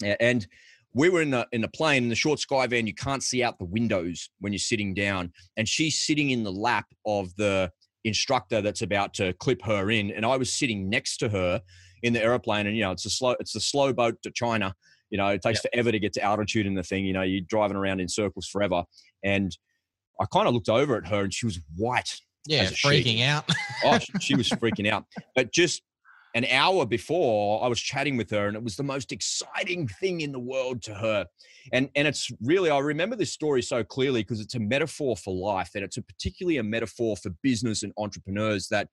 S1: yeah. And we were in the in the plane in the short Skyvan. You can't see out the windows when you're sitting down, and she's sitting in the lap of the instructor that's about to clip her in, and I was sitting next to her in the aeroplane, and you know it's a slow it's a slow boat to China. You know, it takes yep. forever to get to altitude in the thing. You know, you're driving around in circles forever. And I kind of looked over at her, and she was white.
S2: Yeah, freaking out.
S1: oh, she was freaking out. But just an hour before I was chatting with her and it was the most exciting thing in the world to her. And and it's really I remember this story so clearly because it's a metaphor for life and it's a particularly a metaphor for business and entrepreneurs that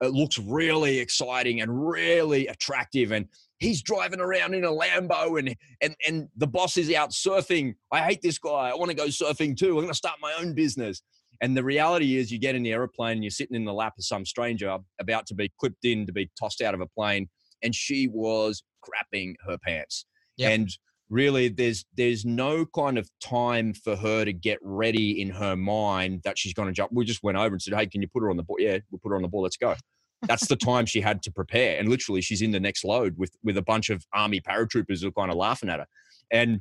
S1: it looks really exciting and really attractive. And he's driving around in a Lambo and and and the boss is out surfing. I hate this guy. I want to go surfing too. I'm going to start my own business. And the reality is, you get in the aeroplane, and you're sitting in the lap of some stranger about to be clipped in to be tossed out of a plane, and she was crapping her pants. Yep. And really there's there's no kind of time for her to get ready in her mind that she's going to jump. We just went over and said, "Hey, can you put her on the board?" Yeah, we'll put her on the ball. Let's go. That's the time she had to prepare, and literally, she's in the next load with with a bunch of army paratroopers who are kind of laughing at her, and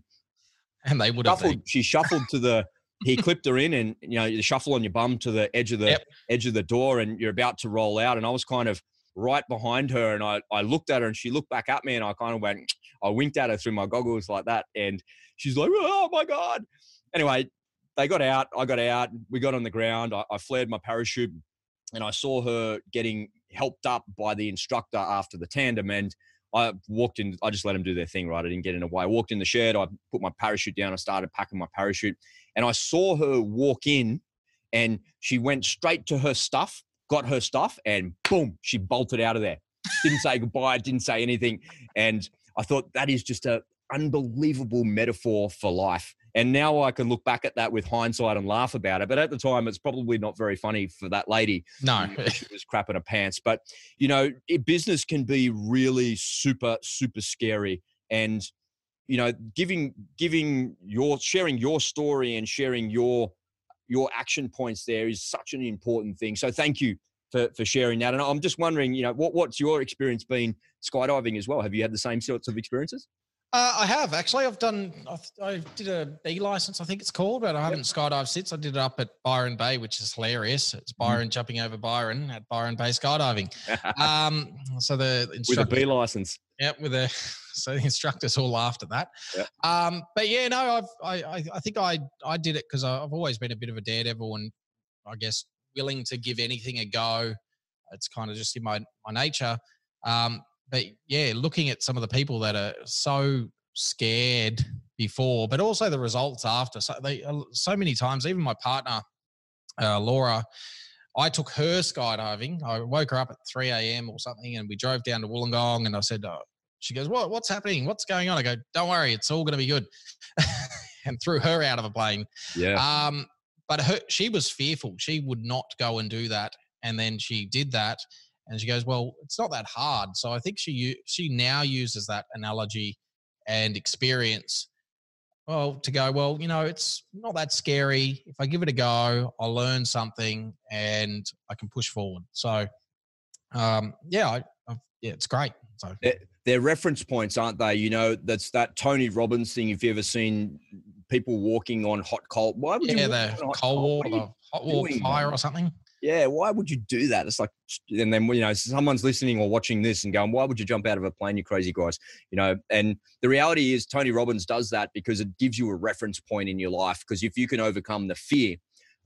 S2: and they would have.
S1: Shuffled, she shuffled to the. He clipped her in, and you know, you shuffle on your bum to the edge of the yep. edge of the door, and you're about to roll out. And I was kind of right behind her and I, I looked at her and she looked back at me and I kind of went, I winked at her through my goggles like that. And she's like, oh my God. Anyway, they got out. I got out. We got on the ground. I, I flared my parachute and I saw her getting helped up by the instructor after the tandem. And I walked in, I just let them do their thing, right? I didn't get in the way. I walked in the shed. I put my parachute down. I started packing my parachute. And I saw her walk in and she went straight to her stuff got her stuff, and boom, she bolted out of there. Didn't say goodbye, didn't say anything. And I thought that is just an unbelievable metaphor for life. And now I can look back at that with hindsight and laugh about it. But at the time, it's probably not very funny for that lady.
S2: No,
S1: she was crapping her pants. But you know, business can be really super, super scary. And you know, giving giving your sharing your story and sharing your your action points there is such an important thing. So thank you for, for sharing that. And I'm just wondering, you know, what, what's your experience been skydiving as well? Have you had the same sorts of experiences?
S2: Uh, I have actually. I've done. I, I did a B license, I think it's called, but I haven't skydived since. I did it up at Byron Bay, which is hilarious. It's mm-hmm. Byron mm. jumping over Byron at Byron Bay skydiving. um, so the
S1: instructor, with a B license.
S2: Yep, with a so the instructors all laughed at that. Yep. Um, but yeah, no, I've I I think I I did it because I've always been a bit of a daredevil and I guess willing to give anything a go. It's kind of just in my my nature. Um, but yeah, looking at some of the people that are so scared before, but also the results after. So they uh, so many times, even my partner, uh, Laura, I took her skydiving. I woke her up at 3 a.m. or something, and we drove down to Wollongong. And I said, oh, she goes, "What? What's happening? What's going on?" I go, "Don't worry, it's all going to be good." and threw her out of a plane.
S1: Yeah.
S2: Um, but her, she was fearful. She would not go and do that, and then she did that, and she goes, "Well, it's not that hard." So I think she she now uses that analogy and experience. Well, to go, well, you know, it's not that scary. If I give it a go, I'll learn something and I can push forward. So, um, yeah, I, I, yeah, it's great. So
S1: they're, they're reference points, aren't they? You know, that's that Tony Robbins thing. If you ever seen people walking on hot coal, why would
S2: yeah,
S1: you?
S2: Yeah, the coal water, hot water fire or something
S1: yeah, why would you do that? It's like, and then, you know, someone's listening or watching this and going, why would you jump out of a plane, you crazy guys? You know, and the reality is Tony Robbins does that because it gives you a reference point in your life. Because if you can overcome the fear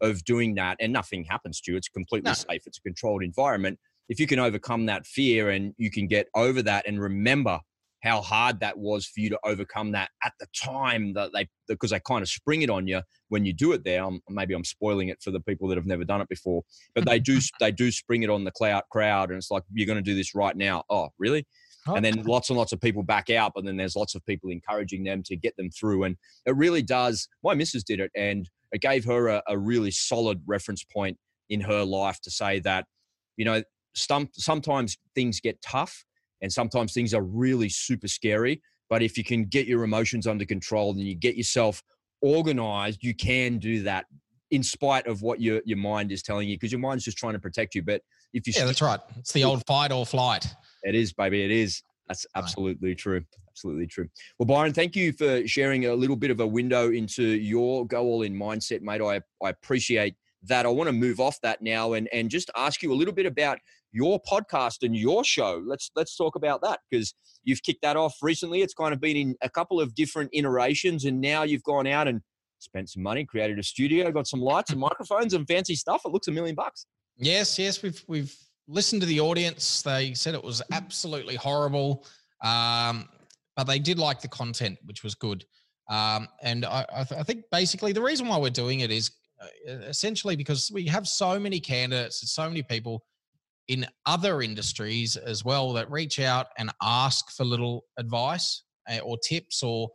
S1: of doing that and nothing happens to you, it's completely no. safe, it's a controlled environment. If you can overcome that fear and you can get over that and remember how hard that was for you to overcome that at the time that they because they kind of spring it on you when you do it there. I'm, maybe i'm spoiling it for the people that have never done it before but they do they do spring it on the cloud crowd and it's like you're going to do this right now. Oh really? Oh. and then lots and lots of people back out but then there's lots of people encouraging them to get them through and it really does my missus did it and it gave her a, a really solid reference point in her life to say that you know some, sometimes things get tough and sometimes things are really super scary. But if you can get your emotions under control and you get yourself organized, you can do that in spite of what your, your mind is telling you because your mind's just trying to protect you. But if you
S2: yeah, that's right. It's the old fight or flight.
S1: It is, baby. It is. That's absolutely true. Absolutely true. Well, Byron, thank you for sharing a little bit of a window into your go all in mindset, mate. I, I appreciate that. I want to move off that now and, and just ask you a little bit about your podcast and your show. Let's let's talk about that because you've kicked that off recently. It's kind of been in a couple of different iterations, and now you've gone out and spent some money, created a studio, got some lights and microphones and fancy stuff. It looks a million bucks.
S2: Yes, yes, we've we've listened to the audience. They said it was absolutely horrible, um, but they did like the content, which was good. Um, and I, I, th- I think basically the reason why we're doing it is uh, essentially because we have so many candidates and so many people in other industries as well that reach out and ask for little advice eh, or tips or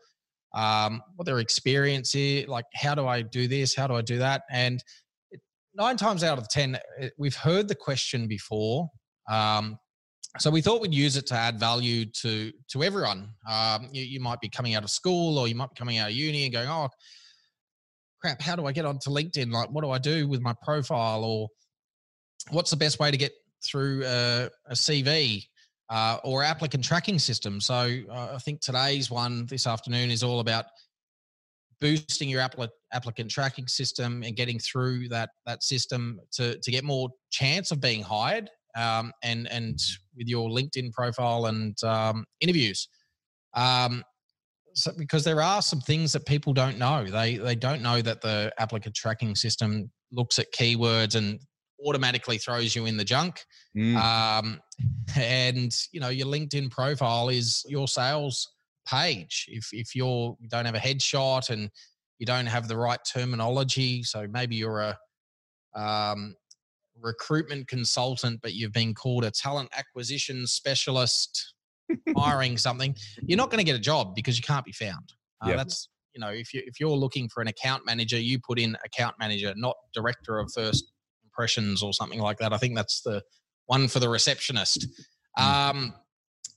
S2: um, what their experience is like how do i do this? How do i do that? And nine times out of ten eh, we've heard the question before um, so we thought we'd use it to add value to to everyone. Um, you, you, might be coming out of school or you might be coming out of uni and going oh crap how do i get onto linkedin? Like what do i do with my profile? Or what's the best way to get through a, a CV uh, or applicant tracking system. So uh, I think today's one this afternoon is all about boosting your applicant tracking system and getting through that that system to to get more chance of being hired um, and and with your LinkedIn profile and um, interviews. Um, so because there are some things that people don't know. They they don't know that the applicant tracking system looks at keywords and automatically throws you in the junk. Mm. Um, and you know your LinkedIn profile is your sales page. If if you're you don't have a headshot and you don't have the right terminology, so maybe you're a um, recruitment consultant, but you've been called a talent acquisition specialist, hiring something, you're not going to get a job because you can't be found. Uh, yep. That's you know if you if you're looking for an account manager, you put in account manager, not director of first impressions or something like that. I think that's the one for the receptionist. Hmm. Um,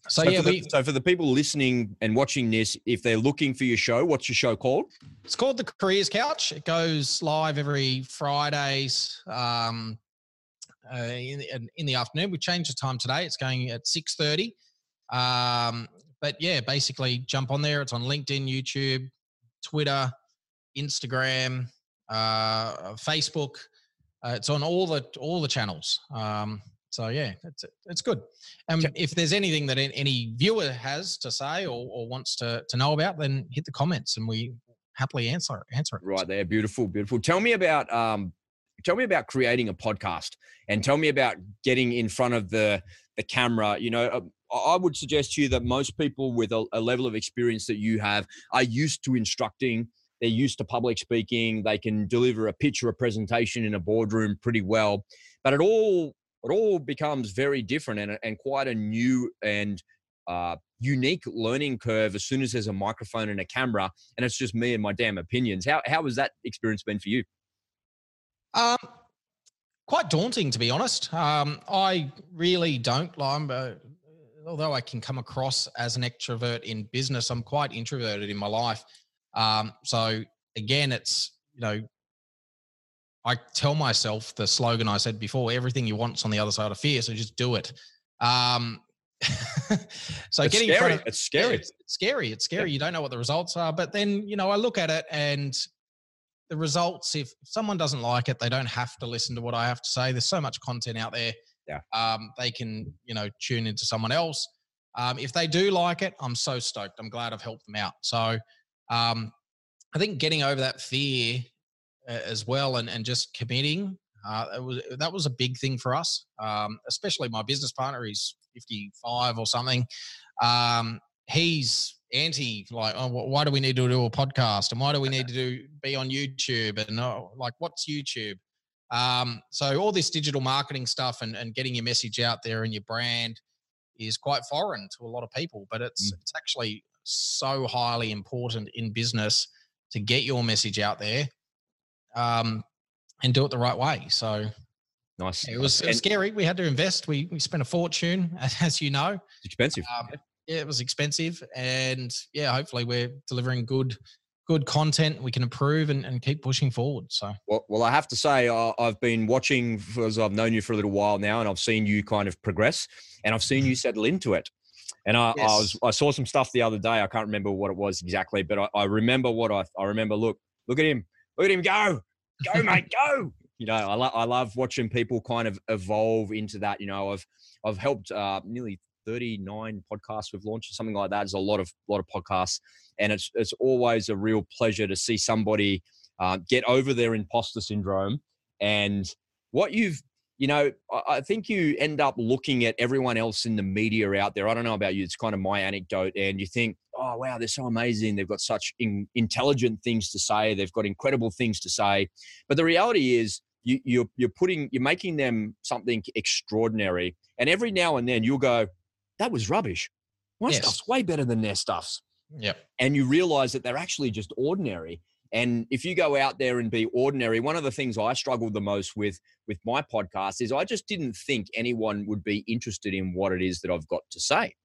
S2: so, so, yeah,
S1: for
S2: the,
S1: we, so for the people listening and watching this, if they're looking for your show, what's your show called?
S2: It's called the Careers Couch. It goes live every Fridays um, uh, in, in, the afternoon. We changed the time today. It's going at six thirty. Um, but yeah, basically jump on there. It's on LinkedIn, YouTube, Twitter, Instagram, uh, Facebook. Uh, it's on all the all the channels. Um, so yeah, it's it's good. And um, if there's anything that any viewer has to say or, or wants to to know about, then hit the comments and we happily answer answer it.
S1: Right there, beautiful, beautiful. Tell me about um, tell me about creating a podcast and tell me about getting in front of the the camera. You know, um, I would suggest to you that most people with a, a level of experience that you have are used to instructing. They're used to public speaking. They can deliver a pitch or a presentation in a boardroom pretty well. But it all it all becomes very different and, and quite a new and uh, unique learning curve as soon as there's a microphone and a camera and it's just me and my damn opinions. How how has that experience been for you?
S2: Um, quite daunting to be honest. Um, I really don't. I'm, uh, although I can come across as an extrovert in business, I'm quite introverted in my life. Um, so again, it's you know, I tell myself the slogan I said before: everything you want's on the other side of fear. So just do it. Um, so
S1: it's
S2: getting
S1: scary. Of, it's scary.
S2: It's, it's scary. It's scary. Yeah. You don't know what the results are, but then you know I look at it and the results. If someone doesn't like it, they don't have to listen to what I have to say. There's so much content out there.
S1: Yeah.
S2: Um, they can you know tune into someone else. Um, if they do like it, I'm so stoked. I'm glad I've helped them out. So um, I think getting over that fear as well and, and just committing uh, it was that was a big thing for us, um, especially my business partner. He's 55 or something. Um, he's anti like, oh, why do we need to do a podcast and why do we need to do be on YouTube and oh, like what's YouTube? Um, so all this digital marketing stuff and, and getting your message out there and your brand is quite foreign to a lot of people, but it's mm. it's actually so highly important in business to get your message out there um, and do it the right way. So
S1: Nice.
S2: It was, it was scary. We had to invest. We we spent a fortune, as you know.
S1: It's expensive. Um,
S2: yeah, it was expensive, and yeah, hopefully we're delivering good good content we can improve and, and keep pushing forward. So,
S1: well, well, I have to say, uh, I've been watching as I've known you for a little while now, and I've seen you kind of progress, and I've seen you mm-hmm. settle into it. And I, yes. I was I saw some stuff the other day. I can't remember what it was exactly, but I, I remember what I I remember. Look, look at him, look at him go, go, mate, go you know, I, lo- I love watching people kind of evolve into that. You know, I've I've helped uh, nearly 39 podcasts we've launched or something like that. There's a lot of lot of podcasts, and it's it's always a real pleasure to see somebody uh, get over their imposter syndrome and what you've you know, I think you end up looking at everyone else in the media out there. I don't know about you; it's kind of my anecdote, and you think, "Oh, wow, they're so amazing. They've got such in, intelligent things to say. They've got incredible things to say." But the reality is, you, you're you're putting you're making them something extraordinary, and every now and then you'll go, "That was rubbish. My yes. stuff's way better than their stuffs."
S2: Yep.
S1: And you realize that they're actually just ordinary. And if you go out there and be ordinary, one of the things I struggled the most with with my podcast is I just didn't think anyone would be interested in what it is that I've got to say,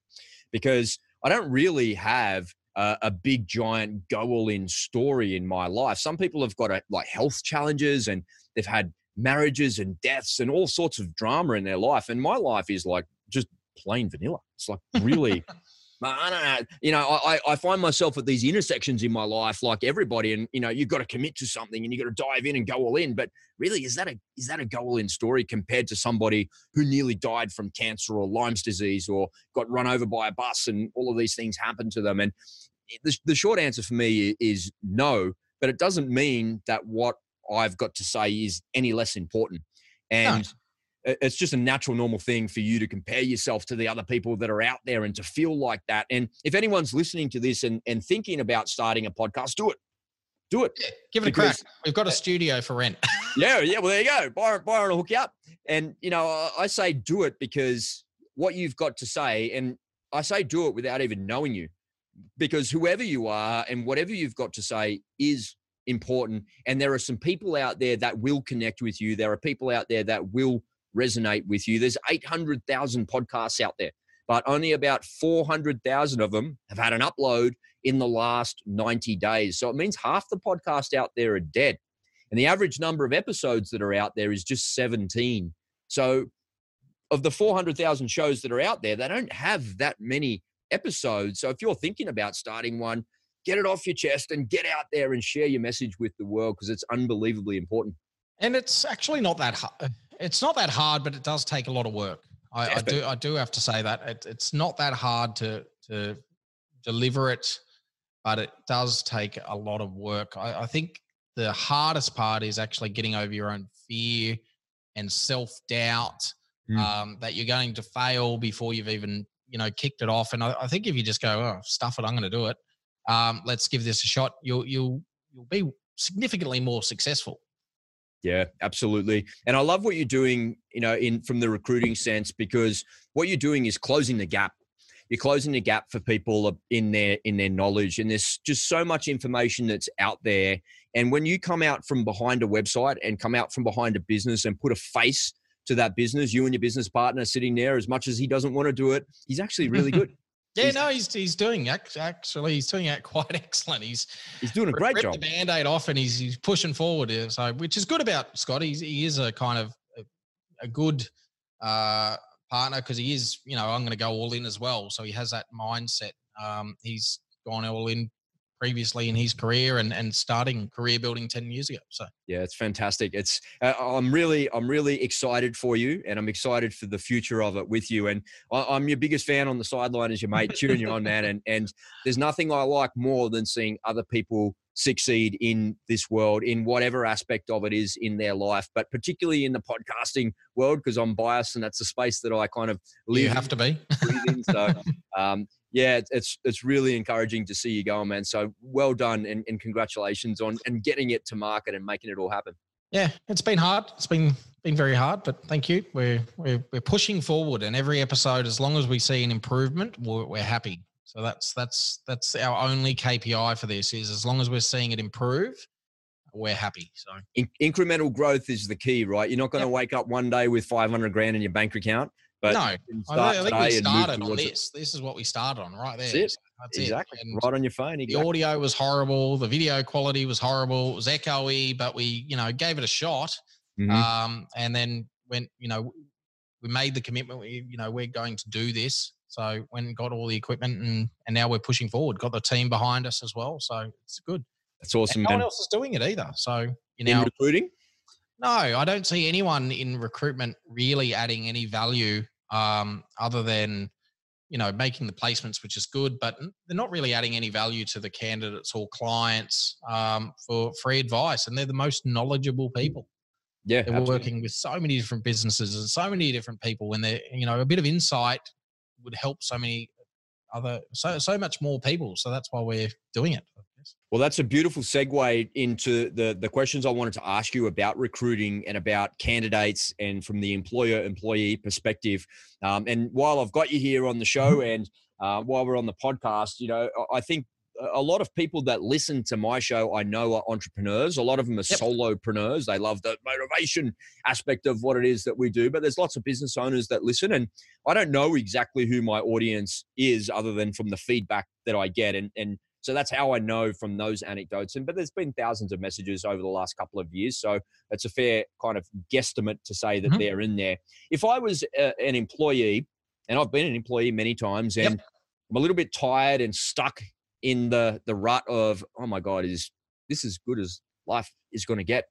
S1: because I don't really have a, a big giant go all in story in my life. Some people have got a, like health challenges and they've had marriages and deaths and all sorts of drama in their life. And my life is like just plain vanilla. It's like really. I don't know. You know, I, I find myself at these intersections in my life, like everybody, and you know, you've got to commit to something and you've got to dive in and go all in. But really, is that a is that a go all in story compared to somebody who nearly died from cancer or Lyme's disease or got run over by a bus and all of these things happened to them? And the, the short answer for me is no. But it doesn't mean that what I've got to say is any less important. And no. It's just a natural, normal thing for you to compare yourself to the other people that are out there and to feel like that. And if anyone's listening to this and, and thinking about starting a podcast, do it. Do it.
S2: Yeah, give it because, a crack. We've got a eh, studio for rent.
S1: yeah, yeah. Well, there you go. Byron, Byron will hook you up. And, you know, I say do it because what you've got to say, and I say do it without even knowing you, because whoever you are and whatever you've got to say is important. And there are some people out there that will connect with you. There are people out there that will resonate with you. There's 800,000 podcasts out there, but only about 400,000 of them have had an upload in the last 90 days. So it means half the podcasts out there are dead. And the average number of episodes that are out there is just 17. So of the 400,000 shows that are out there, they don't have that many episodes. So if you're thinking about starting one, get it off your chest and get out there and share your message with the world because it's unbelievably important.
S2: And it's actually not that hard. It's not that hard, but it does take a lot of work. I, I do. I do have to say that it, it's not that hard to to deliver it, but it does take a lot of work. I, I think the hardest part is actually getting over your own fear and self doubt mm. um, that you're going to fail before you've even you know kicked it off. And I, I think if you just go, oh, stuff it, I'm going to do it. Um, let's give this a shot. You'll you'll you'll be significantly more successful.
S1: Yeah, absolutely. And I love what you're doing, you know, in from the recruiting sense because what you're doing is closing the gap. You're closing the gap for people in their in their knowledge and there's just so much information that's out there and when you come out from behind a website and come out from behind a business and put a face to that business, you and your business partner sitting there, as much as he doesn't want to do it, he's actually really good.
S2: Yeah, he's, no, he's he's doing actually he's doing it quite excellent. He's
S1: he's doing a great job.
S2: The band-aid off and he's he's pushing forward. So which is good about Scott. He's, he is a kind of a, a good uh, partner because he is you know I'm going to go all in as well. So he has that mindset. Um, he's gone all in previously in his career and, and starting career building 10 years ago so.
S1: Yeah it's fantastic. It's uh, i'm really i'm really excited for you and i'm excited for the future of it with you and I, am your biggest fan on the sideline as your mate cheering you on man and and there's nothing i like more than seeing other people succeed in this world in whatever aspect of it is in their life but particularly in the podcasting world because i'm biased and that's a space that i kind of
S2: live you have to be.
S1: in, so um, yeah, it's it's really encouraging to see you going, man. So well done and, and congratulations on and getting it to market and making it all happen.
S2: Yeah, it's been hard. It's been been very hard, but thank you. We're we're we're pushing forward, and every episode, as long as we see an improvement, we're, we're happy. So that's that's that's our only KPI for this. Is as long as we're seeing it improve, we're happy. So
S1: In- incremental growth is the key, right? You're not going to yep. wake up one day with 500 grand in your bank account.
S2: But no, I think we started on this. It. This is what we started on right there.
S1: That's it. That's exactly. It. right on your phone.
S2: Exactly. The audio was horrible. The video quality was horrible. It was echoey, but we, you know, gave it a shot. Mm-hmm. Um, and then when, you know, we made the commitment, we, you know, we're going to do this. So when got all the equipment and, and now we're pushing forward, got the team behind us as well. So it's good.
S1: That's awesome.
S2: And no one else is doing it either. So,
S1: you know, in recruiting?
S2: No, I don't see anyone in recruitment really adding any value um, other than you know making the placements, which is good, but they're not really adding any value to the candidates or clients um, for free advice, and they're the most knowledgeable people.
S1: Yeah,
S2: they're absolutely. working with so many different businesses and so many different people. When they're you know a bit of insight would help so many other so so much more people. So that's why we're doing it.
S1: Well, that's a beautiful segue into the the questions I wanted to ask you about recruiting and about candidates and from the employer employee perspective. Um, and while I've got you here on the show mm-hmm. and uh, while we're on the podcast, you know, I think a lot of people that listen to my show I know are entrepreneurs. A lot of them are yep. solopreneurs. They love the motivation aspect of what it is that we do, but there's lots of business owners that listen. And I don't know exactly who my audience is other than from the feedback that I get. And, and so that's how I know from those anecdotes. And but there's been thousands of messages over the last couple of years, so it's a fair kind of guesstimate to say that mm-hmm. they're in there. If I was a, an employee, and I've been an employee many times, and yep. I'm a little bit tired and stuck in the the rut of oh my god, is this as good as life is going to get?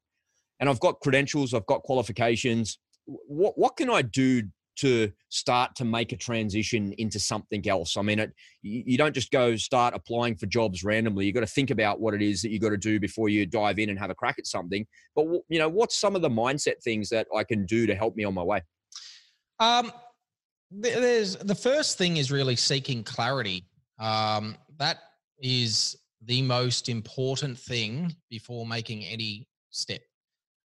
S1: And I've got credentials, I've got qualifications. What what can I do to start to make a transition into something else. I mean, it, you don't just go start applying for jobs randomly. You've got to think about what it is that you've got to do before you dive in and have a crack at something. But you know, what's some of the mindset things that I can do to help me on my way?
S2: Um, there's the first thing is really seeking clarity. Um, that is the most important thing before making any step.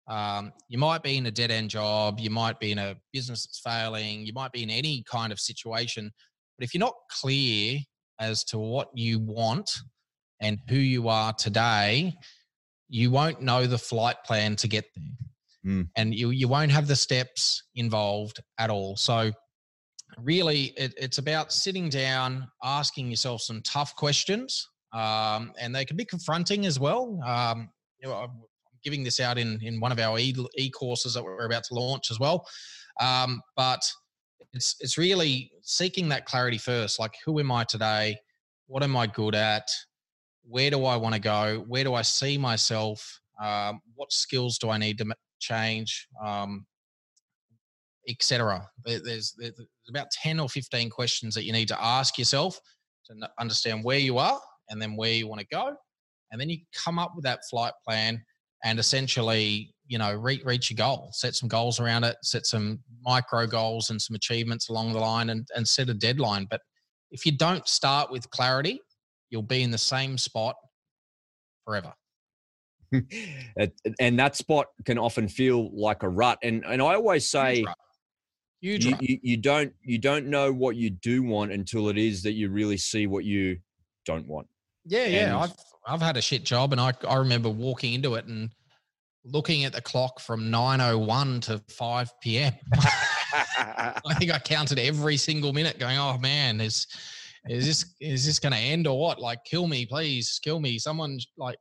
S2: Um, you might be in a dead end job, you might be in a business that's failing, you might be in any kind of situation. But if you're not clear as to what you want and who you are today, you won't know the flight plan to get there. Mm. And you, you won't have the steps involved at all. So, really, it, it's about sitting down, asking yourself some tough questions. Um, and they can be confronting as well. Um, you know, giving this out in in one of our e, courses that we're about to launch as well. Um, but it's it's really seeking that clarity first. Like, who am I today? What am I good at? Where do I want to go? Where do I see myself? Um, what skills do I need to change? Um, Etc. There's, there's about 10 or 15 questions that you need to ask yourself to understand where you are and then where you want to go. And then you come up with that flight plan and essentially, you know, reach, reach your goal, set some goals around it, set some micro goals and some achievements along the line and, and set a deadline. But if you don't start with clarity, you'll be in the same spot forever.
S1: and that spot can often feel like a rut. And and I always say Huge you, you, you, don't you don't know what you do want until it is that you really see what you don't want.
S2: Yeah, and yeah. I've I've had a shit job, and I I remember walking into it and looking at the clock from nine oh one to five p.m. I think I counted every single minute, going, "Oh man, is is this is this going to end or what? Like, kill me, please, kill me. Someone like."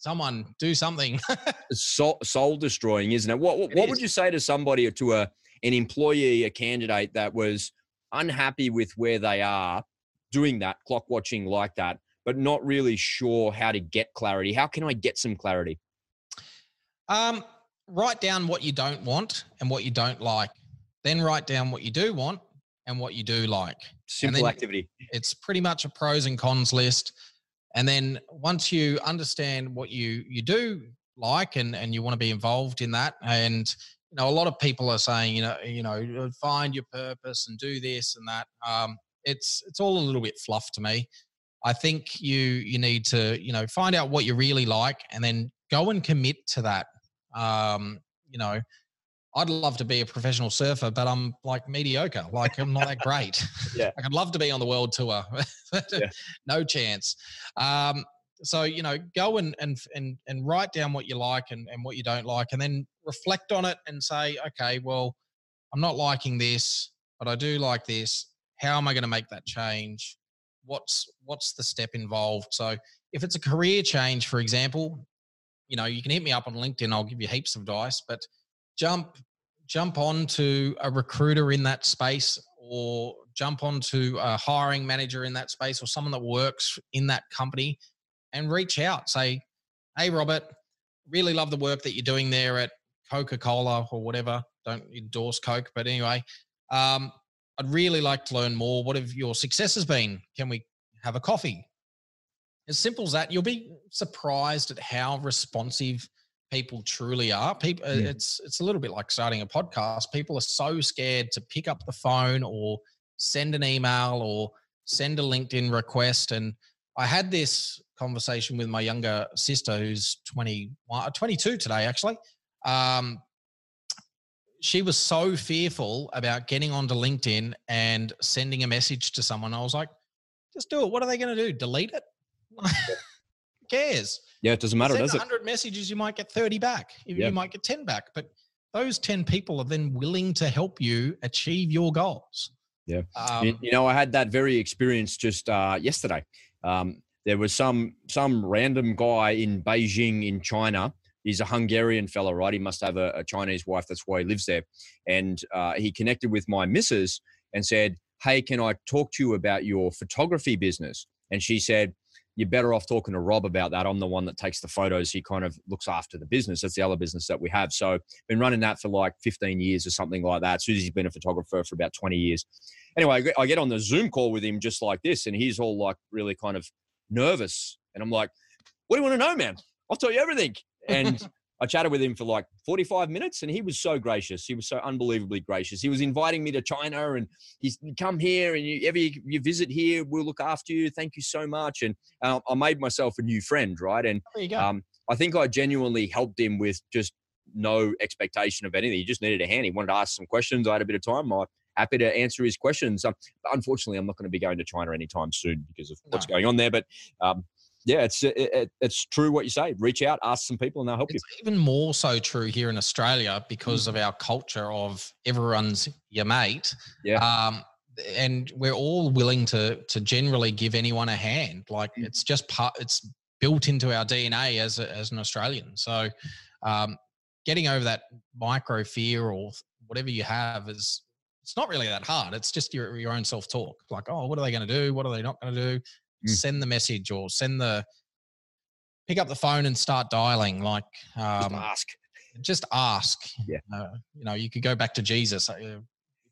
S2: Someone do something.
S1: soul, soul destroying, isn't it? What what, it what would you say to somebody or to a an employee, a candidate that was unhappy with where they are doing that, clock watching like that, but not really sure how to get clarity. How can I get some clarity?
S2: Um, write down what you don't want and what you don't like. Then write down what you do want and what you do like.
S1: Simple activity.
S2: It's pretty much a pros and cons list. And then once you understand what you you do like and and you want to be involved in that and you know, a lot of people are saying, you know, you know, find your purpose and do this and that. Um, it's it's all a little bit fluff to me. I think you you need to you know find out what you really like and then go and commit to that. Um, you know, I'd love to be a professional surfer, but I'm like mediocre. Like I'm not that great.
S1: yeah,
S2: like I'd love to be on the world tour. yeah. No chance. Um, so you know go and and and, and write down what you like and, and what you don't like and then reflect on it and say okay well i'm not liking this but i do like this how am i going to make that change what's what's the step involved so if it's a career change for example you know you can hit me up on linkedin i'll give you heaps of advice but jump jump on to a recruiter in that space or jump on to a hiring manager in that space or someone that works in that company and reach out. Say, hey, Robert, really love the work that you're doing there at Coca Cola or whatever. Don't endorse Coke, but anyway, um, I'd really like to learn more. What have your successes been? Can we have a coffee? As simple as that. You'll be surprised at how responsive people truly are. People, uh, yeah. it's it's a little bit like starting a podcast. People are so scared to pick up the phone or send an email or send a LinkedIn request. And I had this conversation with my younger sister who's 20, uh, 22 today, actually. Um, she was so fearful about getting onto LinkedIn and sending a message to someone. I was like, just do it. What are they going to do? Delete it? Who cares?
S1: Yeah, it doesn't matter,
S2: Send
S1: does
S2: 100 it? 100 messages, you might get 30 back. Yeah. You might get 10 back. But those 10 people are then willing to help you achieve your goals.
S1: Yeah. Um, you know, I had that very experience just uh, yesterday. Um, there was some some random guy in Beijing in China. He's a Hungarian fella, right? He must have a, a Chinese wife. That's why he lives there. And uh, he connected with my missus and said, "Hey, can I talk to you about your photography business?" And she said, "You're better off talking to Rob about that. I'm the one that takes the photos. He kind of looks after the business. That's the other business that we have. So been running that for like 15 years or something like that. Susie's been a photographer for about 20 years. Anyway, I get on the Zoom call with him just like this, and he's all like really kind of nervous. And I'm like, what do you want to know, man? I'll tell you everything. And I chatted with him for like 45 minutes and he was so gracious. He was so unbelievably gracious. He was inviting me to China and he's come here and you, ever you visit here, we'll look after you. Thank you so much. And uh, I made myself a new friend, right? And um, I think I genuinely helped him with just no expectation of anything. He just needed a hand. He wanted to ask some questions. I had a bit of time. I happy to answer his questions. Um, unfortunately, I'm not going to be going to China anytime soon because of what's going on there. But um, yeah, it's it, it, it's true what you say. Reach out, ask some people, and they'll help
S2: it's
S1: you.
S2: Even more so true here in Australia because mm. of our culture of everyone's your mate.
S1: Yeah.
S2: Um, and we're all willing to to generally give anyone a hand. Like mm. it's just part. It's built into our DNA as a, as an Australian. So, um, getting over that micro fear or whatever you have is it's not really that hard. It's just your your own self talk. Like, oh, what are they going to do? What are they not going to do? Mm. Send the message or send the pick up the phone and start dialing. Like,
S1: um, just ask.
S2: Just ask.
S1: Yeah.
S2: Uh, you know, you could go back to Jesus. Uh,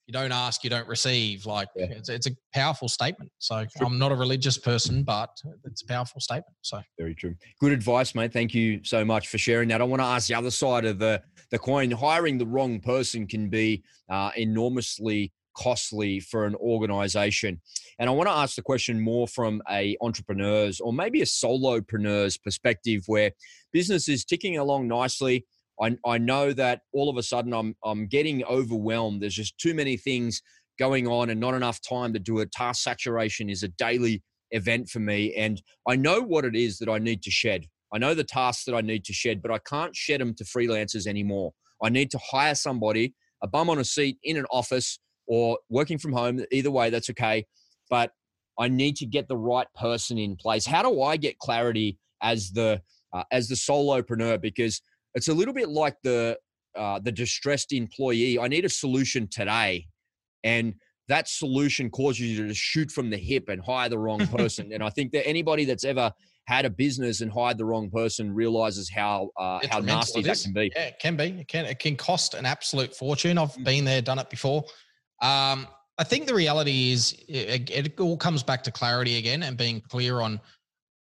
S2: you don't ask, you don't receive. Like yeah. it's, it's, a powerful statement. So. I'm not a religious person, but it's a powerful statement. So
S1: very true. Good advice, mate. Thank you so much for sharing that. I want to ask the other side of the the coin. Hiring the wrong person can be uh, enormously costly for an organization. And I want to ask the question more from a entrepreneur's or maybe a solopreneur's perspective where business is ticking along nicely I, I know that all of a sudden I'm, I'm getting overwhelmed. There's just too many things going on and not enough time to do it. Task saturation is a daily event for me. And I know what it is that I need to shed. I know the tasks that I need to shed, but I can't shed them to freelancers anymore. I need to hire somebody, a bum on a seat in an office or working from home. Either way, that's okay. But I need to get the right person in place. How do I get clarity as the uh, as the solopreneur? Because it's a little bit like the uh, the distressed employee. I need a solution today, and that solution causes you to shoot from the hip and hire the wrong person. and I think that anybody that's ever had a business and hired the wrong person realizes how uh, how nasty that can be.
S2: Yeah, it can be. It can it can cost an absolute fortune. I've mm. been there, done it before. Um, I think the reality is it, it all comes back to clarity again and being clear on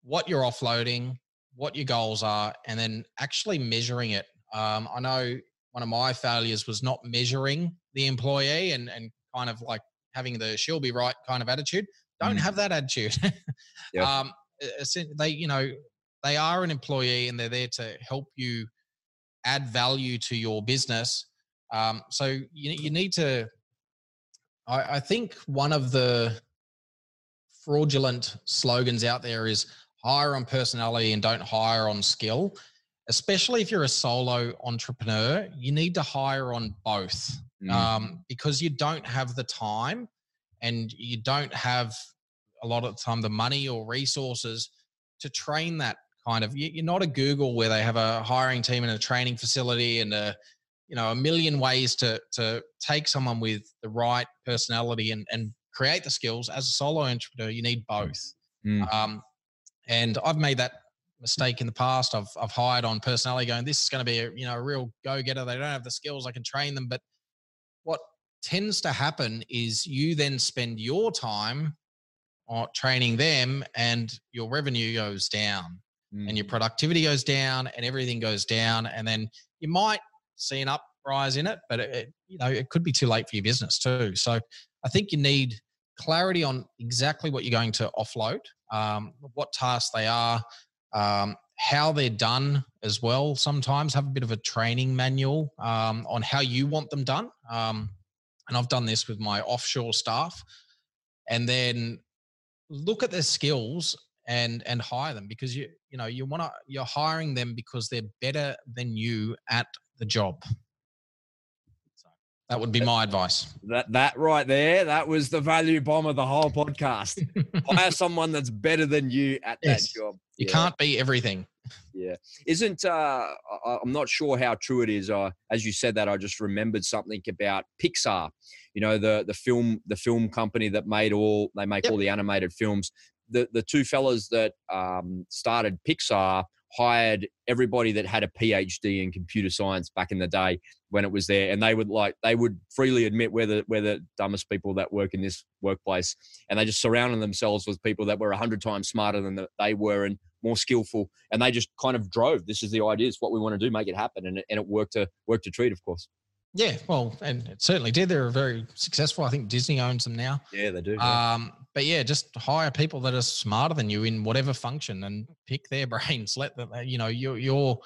S2: what you're offloading, what your goals are, and then actually measuring it. Um, I know one of my failures was not measuring the employee and and kind of like having the she'll be right kind of attitude. Don't mm. have that attitude. yeah. um, they, you know, they are an employee and they're there to help you add value to your business. Um, so you you need to. I, I think one of the fraudulent slogans out there is hire on personality and don't hire on skill. Especially if you're a solo entrepreneur, you need to hire on both mm. um, because you don't have the time and you don't have a lot of the time the money or resources to train that kind of. You're not a Google where they have a hiring team and a training facility and a you know a million ways to to take someone with the right personality and and create the skills as a solo entrepreneur you need both mm. um, and I've made that mistake in the past. I've I've hired on personality, going, this is going to be a you know a real go getter. They don't have the skills. I can train them, but what tends to happen is you then spend your time on training them, and your revenue goes down, mm. and your mm. productivity goes down, and everything goes down, and then you might see an uprise in it, but it, you know it could be too late for your business too. So I think you need clarity on exactly what you're going to offload, um, what tasks they are, um, how they're done as well. Sometimes have a bit of a training manual um, on how you want them done. Um, and I've done this with my offshore staff. And then look at their skills and and hire them because you you know you want to you're hiring them because they're better than you at the job that would be my advice.
S1: That that right there, that was the value bomb of the whole podcast. Hire someone that's better than you at yes. that job.
S2: You yeah. can't be everything.
S1: Yeah, isn't uh, I'm not sure how true it is. Uh, as you said that, I just remembered something about Pixar. You know, the the film the film company that made all they make yep. all the animated films. The the two fellas that um, started Pixar hired everybody that had a PhD in computer science back in the day when it was there, and they would like they would freely admit we're the we're the dumbest people that work in this workplace, and they just surrounded themselves with people that were hundred times smarter than they were and more skillful, and they just kind of drove. This is the idea. It's what we want to do. Make it happen, and it, and it worked to worked to treat, of course.
S2: Yeah, well, and it certainly did. They're very successful. I think Disney owns them now.
S1: Yeah, they do.
S2: Yeah. Um, but yeah, just hire people that are smarter than you in whatever function and pick their brains. Let them, you know, you're you're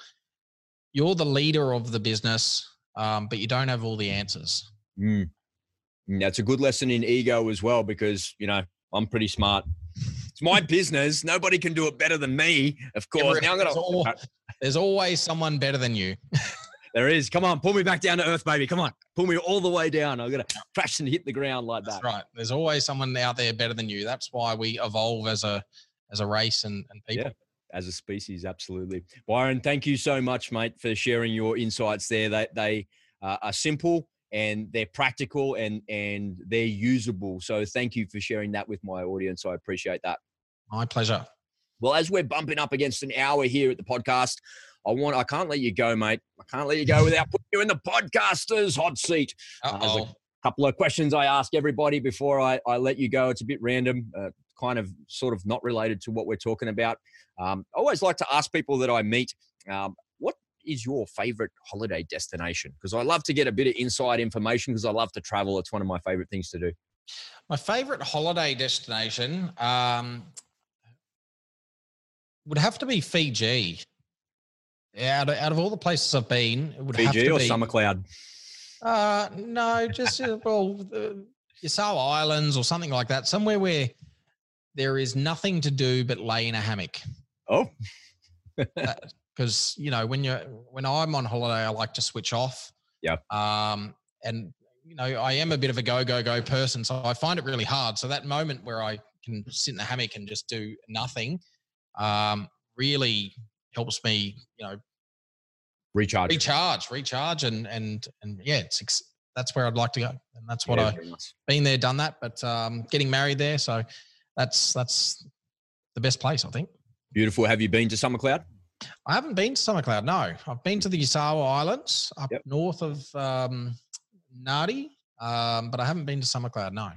S2: you're the leader of the business, um, but you don't have all the answers.
S1: Mm. That's a good lesson in ego as well, because you know I'm pretty smart. It's my business. Nobody can do it better than me. Of course. Now I'm gonna.
S2: There's, all, there's always someone better than you.
S1: There is. Come on, pull me back down to earth, baby. Come on, pull me all the way down. I'm gonna crash and hit the ground like
S2: That's
S1: that.
S2: right. There's always someone out there better than you. That's why we evolve as a as a race and, and people. Yeah
S1: as a species. Absolutely. Byron, thank you so much, mate, for sharing your insights there. They, they uh, are simple and they're practical and and they're usable. So thank you for sharing that with my audience. I appreciate that.
S2: My pleasure.
S1: Well, as we're bumping up against an hour here at the podcast, I want I can't let you go, mate. I can't let you go without putting you in the podcaster's hot seat. Uh, there's a couple of questions I ask everybody before I, I let you go. It's a bit random, uh, kind of sort of not related to what we're talking about. Um, I always like to ask people that I meet, um, what is your favorite holiday destination? Because I love to get a bit of inside information because I love to travel. It's one of my favorite things to do.
S2: My favorite holiday destination um, would have to be Fiji. Out of, out of all the places I've been, it would
S1: Fiji
S2: have to
S1: or
S2: be
S1: Summer Cloud.
S2: Uh, no, just uh, well, uh, Yasawa Islands or something like that. Somewhere where there is nothing to do but lay in a hammock.
S1: Oh,
S2: because you know when you're when I'm on holiday, I like to switch off.
S1: Yeah.
S2: Um, and you know I am a bit of a go go go person, so I find it really hard. So that moment where I can sit in the hammock and just do nothing, um, really helps me. You know,
S1: recharge,
S2: recharge, recharge, and and and yeah, it's that's where I'd like to go, and that's what yeah, I nice. been there, done that. But um, getting married there, so that's that's the best place, I think.
S1: Beautiful. Have you been to Summer Cloud?
S2: I haven't been to Summer Cloud. No, I've been to the Yasawa Islands up yep. north of um, Nadi, um, but I haven't been to Summer Cloud. No.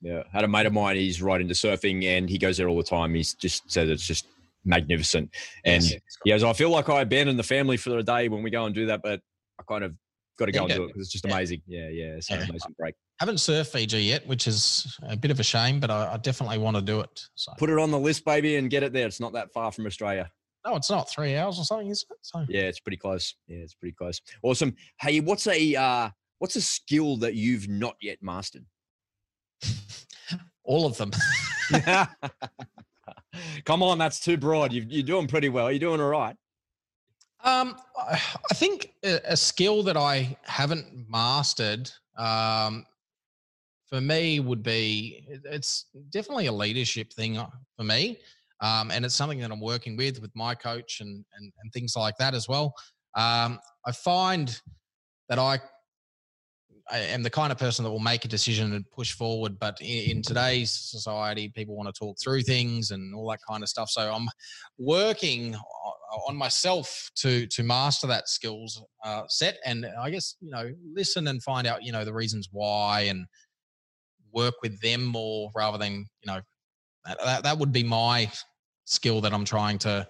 S1: Yeah, had a mate of mine. He's right into surfing, and he goes there all the time. He's just says it's just magnificent. And yes, he goes, I feel like I abandon the family for the day when we go and do that, but I kind of got to go and do it because it's just amazing. Yeah, yeah, it's yeah. an amazing break.
S2: Haven't surfed Fiji yet, which is a bit of a shame, but I, I, definitely want to do it. So
S1: put it on the list, baby, and get it there. It's not that far from Australia.
S2: No, it's not three hours or something, is it?
S1: So yeah, it's pretty close. Yeah, it's pretty close. Awesome. Hey, what's a uh, what's a skill that you've not yet mastered?
S2: All of them.
S1: Come on, that's too broad. you are doing pretty well. You're doing all right.
S2: Um, I think a skill that I haven't mastered um, for me would be it's definitely a leadership thing uh, for me. Um, and it's something that I'm working with with my coach and, and, and things like that as well. Um, I find that I I am the kind of person that will make a decision and push forward. But in, in, today's society, people want to talk through things and all that kind of stuff. So I'm working on myself to to master that skills uh, set, and I guess you know listen and find out you know the reasons why and work with them more rather than you know that, that, that would be my skill that I'm trying to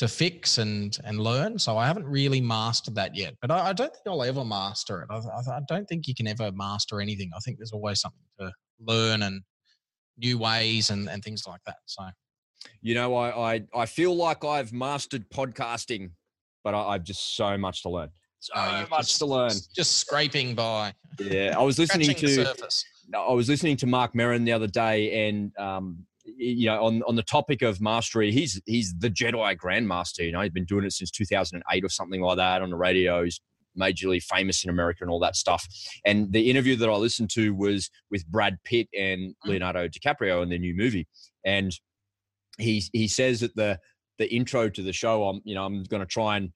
S2: to fix and and learn. So I haven't really mastered that yet, but I, I don't think I'll ever master it. I, I, don't think you can ever master anything. I think there's always something to learn and new ways and and things like that. So,
S1: you know, I I, I feel like I've mastered podcasting, but I, I've just so much to learn. So oh, much just, to learn.
S2: Just scraping by.
S1: Yeah, I was listening to. I was listening to Marc Maron the other day, and um, you know, on, on the topic of mastery, he's he's the Jedi Grandmaster. You know, he's been doing it since 2008 or something like that on the radio. He's majorly famous in America and all that stuff. And the interview that I listened to was with Brad Pitt and mm. Leonardo DiCaprio in their new movie. And he he says that the the intro to the show, I'm you know I'm going to try and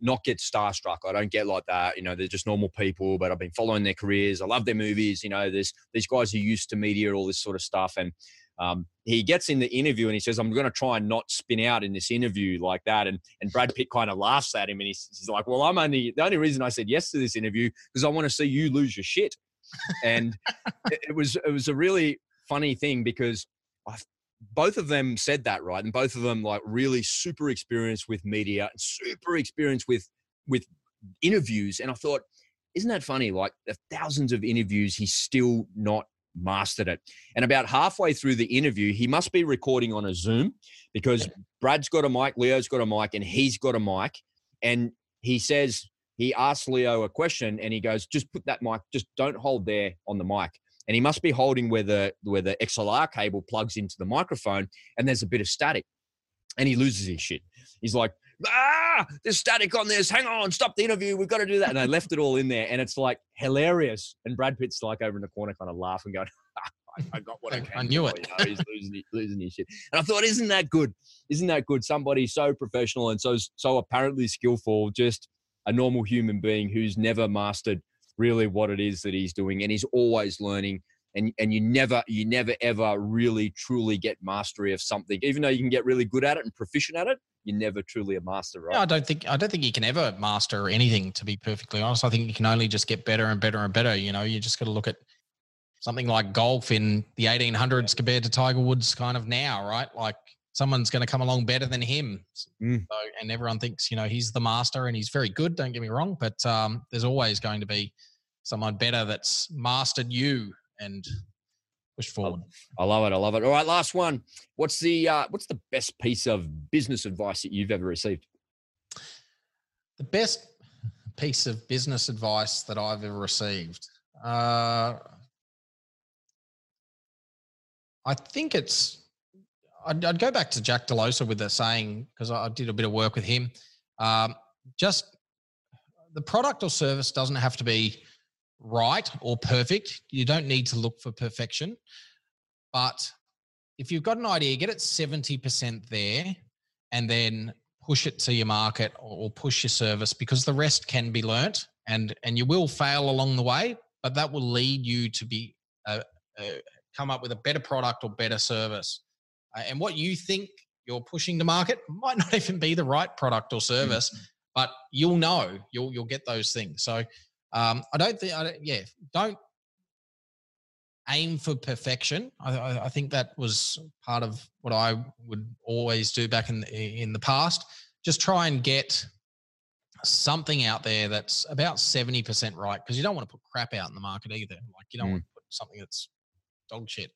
S1: not get starstruck. I don't get like that. You know, they're just normal people, but I've been following their careers. I love their movies. You know, there's these guys who used to media, all this sort of stuff, and um, he gets in the interview and he says, I'm going to try and not spin out in this interview like that. And, and Brad Pitt kind of laughs at him and he's, he's like, Well, I'm only, the only reason I said yes to this interview because I want to see you lose your shit. And it, it, was, it was a really funny thing because I, both of them said that, right? And both of them like really super experienced with media and super experienced with, with interviews. And I thought, isn't that funny? Like the thousands of interviews, he's still not mastered it. And about halfway through the interview, he must be recording on a Zoom because Brad's got a mic, Leo's got a mic, and he's got a mic. And he says, he asks Leo a question and he goes, just put that mic, just don't hold there on the mic. And he must be holding where the where the XLR cable plugs into the microphone and there's a bit of static. And he loses his shit. He's like, ah, there's static on this. Hang on, stop the interview. We've got to do that. And I left it all in there. And it's like hilarious. And Brad Pitt's like over in the corner, kind of laughing, going, I got what I,
S2: I knew it.
S1: You know, he's losing, losing his shit. And I thought, isn't that good? Isn't that good? Somebody so professional and so so apparently skillful, just a normal human being who's never mastered really what it is that he's doing, and he's always learning. And, and you never you never ever really truly get mastery of something even though you can get really good at it and proficient at it you're never truly a master right
S2: yeah, i don't think i don't think you can ever master anything to be perfectly honest i think you can only just get better and better and better you know you just got to look at something like golf in the 1800s compared to tiger woods kind of now right like someone's going to come along better than him. Mm. So, and everyone thinks, you know, he's the master and he's very good. Don't get me wrong, but um, there's always going to be someone better that's mastered you and push forward.
S1: I love it. I love it. All right, last one. What's the uh, what's the best piece of business advice that you've ever received?
S2: The best piece of business advice that I've ever received. Uh, I think it's I'd, I'd, go back to Jack Delosa with the saying because I did a bit of work with him. Um, just the product or service doesn't have to be right or perfect. You don't need to look for perfection, but if you've got an idea, get it seventy percent there, and then push it to your market or push your service because the rest can be learnt and and you will fail along the way, but that will lead you to be uh, uh, come up with a better product or better service uh, and what you think you're pushing to market might not even be the right product or service, mm-hmm. but you'll know you'll you'll get those things. So um, I don't think, I don't, yeah, don't aim for perfection. I, I, I, think that was part of what I would always do back in the, in the past. Just try and get something out there that's about seventy percent right, because you don't want to put crap out in the market either. Like you don't mm. want to put something that's dog shit.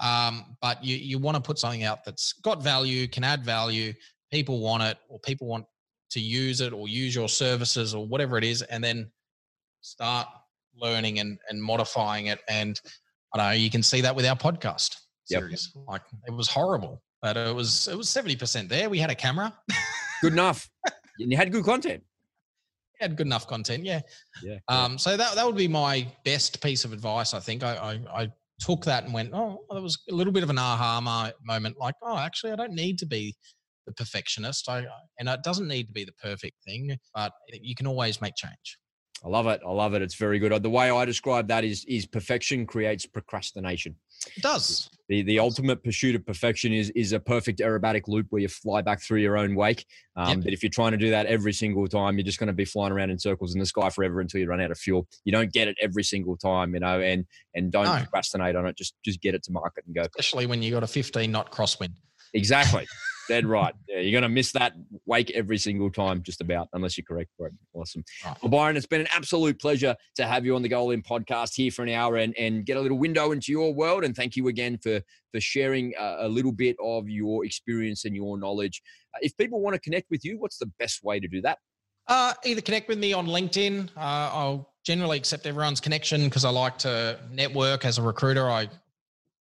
S2: Um, but you, you want to put something out that's got value, can add value, people want it, or people want to use it or use your services or whatever it is, and then start learning and, and modifying it. And I know you can see that with our podcast series. Yep. Like it was horrible, but it was it was 70% there. We had a camera.
S1: good enough. and you had good content.
S2: had good enough content, yeah. Yeah. Um, so that that would be my best piece of advice. I think I, I, I took that and went, oh, that was a little bit of an aha moment, like, oh, actually, I don't need to be the perfectionist. I and it doesn't need to be the perfect thing, but you can always make change.
S1: I love it. I love it. It's very good. The way I describe that is is perfection creates procrastination.
S2: It does.
S1: The the ultimate pursuit of perfection is is a perfect aerobatic loop where you fly back through your own wake. Um, yep. But if you're trying to do that every single time, you're just going to be flying around in circles in the sky forever until you run out of fuel. You don't get it every single time, you know, and and don't no. procrastinate on it. Just just get it to market and go.
S2: Especially when you got a 15 knot crosswind.
S1: Exactly. Dead right. Yeah, you're going to miss that wake every single time, just about, unless you're correct for it. Awesome. Well, Byron, it's been an absolute pleasure to have you on the Go All In podcast here for an hour and, and get a little window into your world. And thank you again for for sharing a, a little bit of your experience and your knowledge. Uh, if people want to connect with you, what's the best way to do that?
S2: Uh, either connect with me on LinkedIn. Uh, I'll generally accept everyone's connection because I like to network as a recruiter. I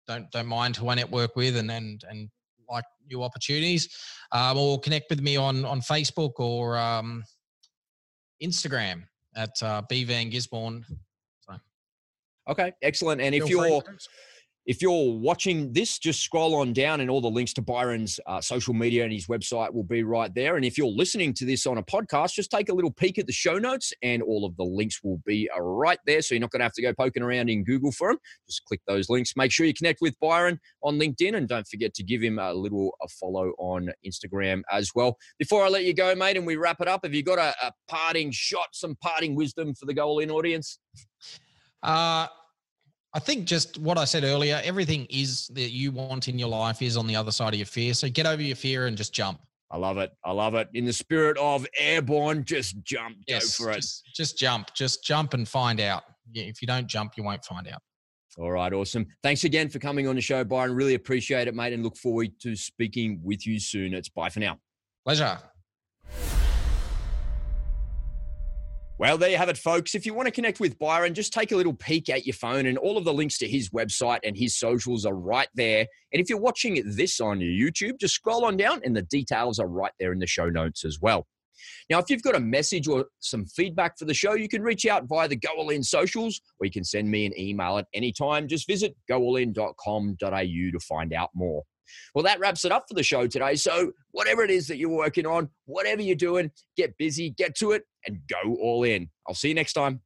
S2: don't don't mind who I network with and and and like new opportunities, um, or connect with me on on Facebook or um, Instagram at uh, B Van Gisborne. So.
S1: Okay, excellent. And if you're if you're watching this, just scroll on down and all the links to Byron's uh, social media and his website will be right there. And if you're listening to this on a podcast, just take a little peek at the show notes and all of the links will be uh, right there. So you're not going to have to go poking around in Google for them. Just click those links. Make sure you connect with Byron on LinkedIn and don't forget to give him a little a follow on Instagram as well. Before I let you go, mate, and we wrap it up, have you got a, a parting shot, some parting wisdom for the Go All In audience?
S2: Uh, I think just what I said earlier, everything is that you want in your life is on the other side of your fear. So get over your fear and just jump.
S1: I love it. I love it. In the spirit of airborne, just jump. Yes, Go for
S2: just, it. Just jump. Just jump and find out. If you don't jump, you won't find out.
S1: All right, awesome. Thanks again for coming on the show, Byron. Really appreciate it, mate, and look forward to speaking with you soon. It's bye for now.
S2: Pleasure.
S1: Well, there you have it, folks. If you want to connect with Byron, just take a little peek at your phone, and all of the links to his website and his socials are right there. And if you're watching this on YouTube, just scroll on down, and the details are right there in the show notes as well. Now, if you've got a message or some feedback for the show, you can reach out via the Go All In socials, or you can send me an email at any time. Just visit goallin.com.au to find out more. Well, that wraps it up for the show today. So, whatever it is that you're working on, whatever you're doing, get busy, get to it, and go all in. I'll see you next time.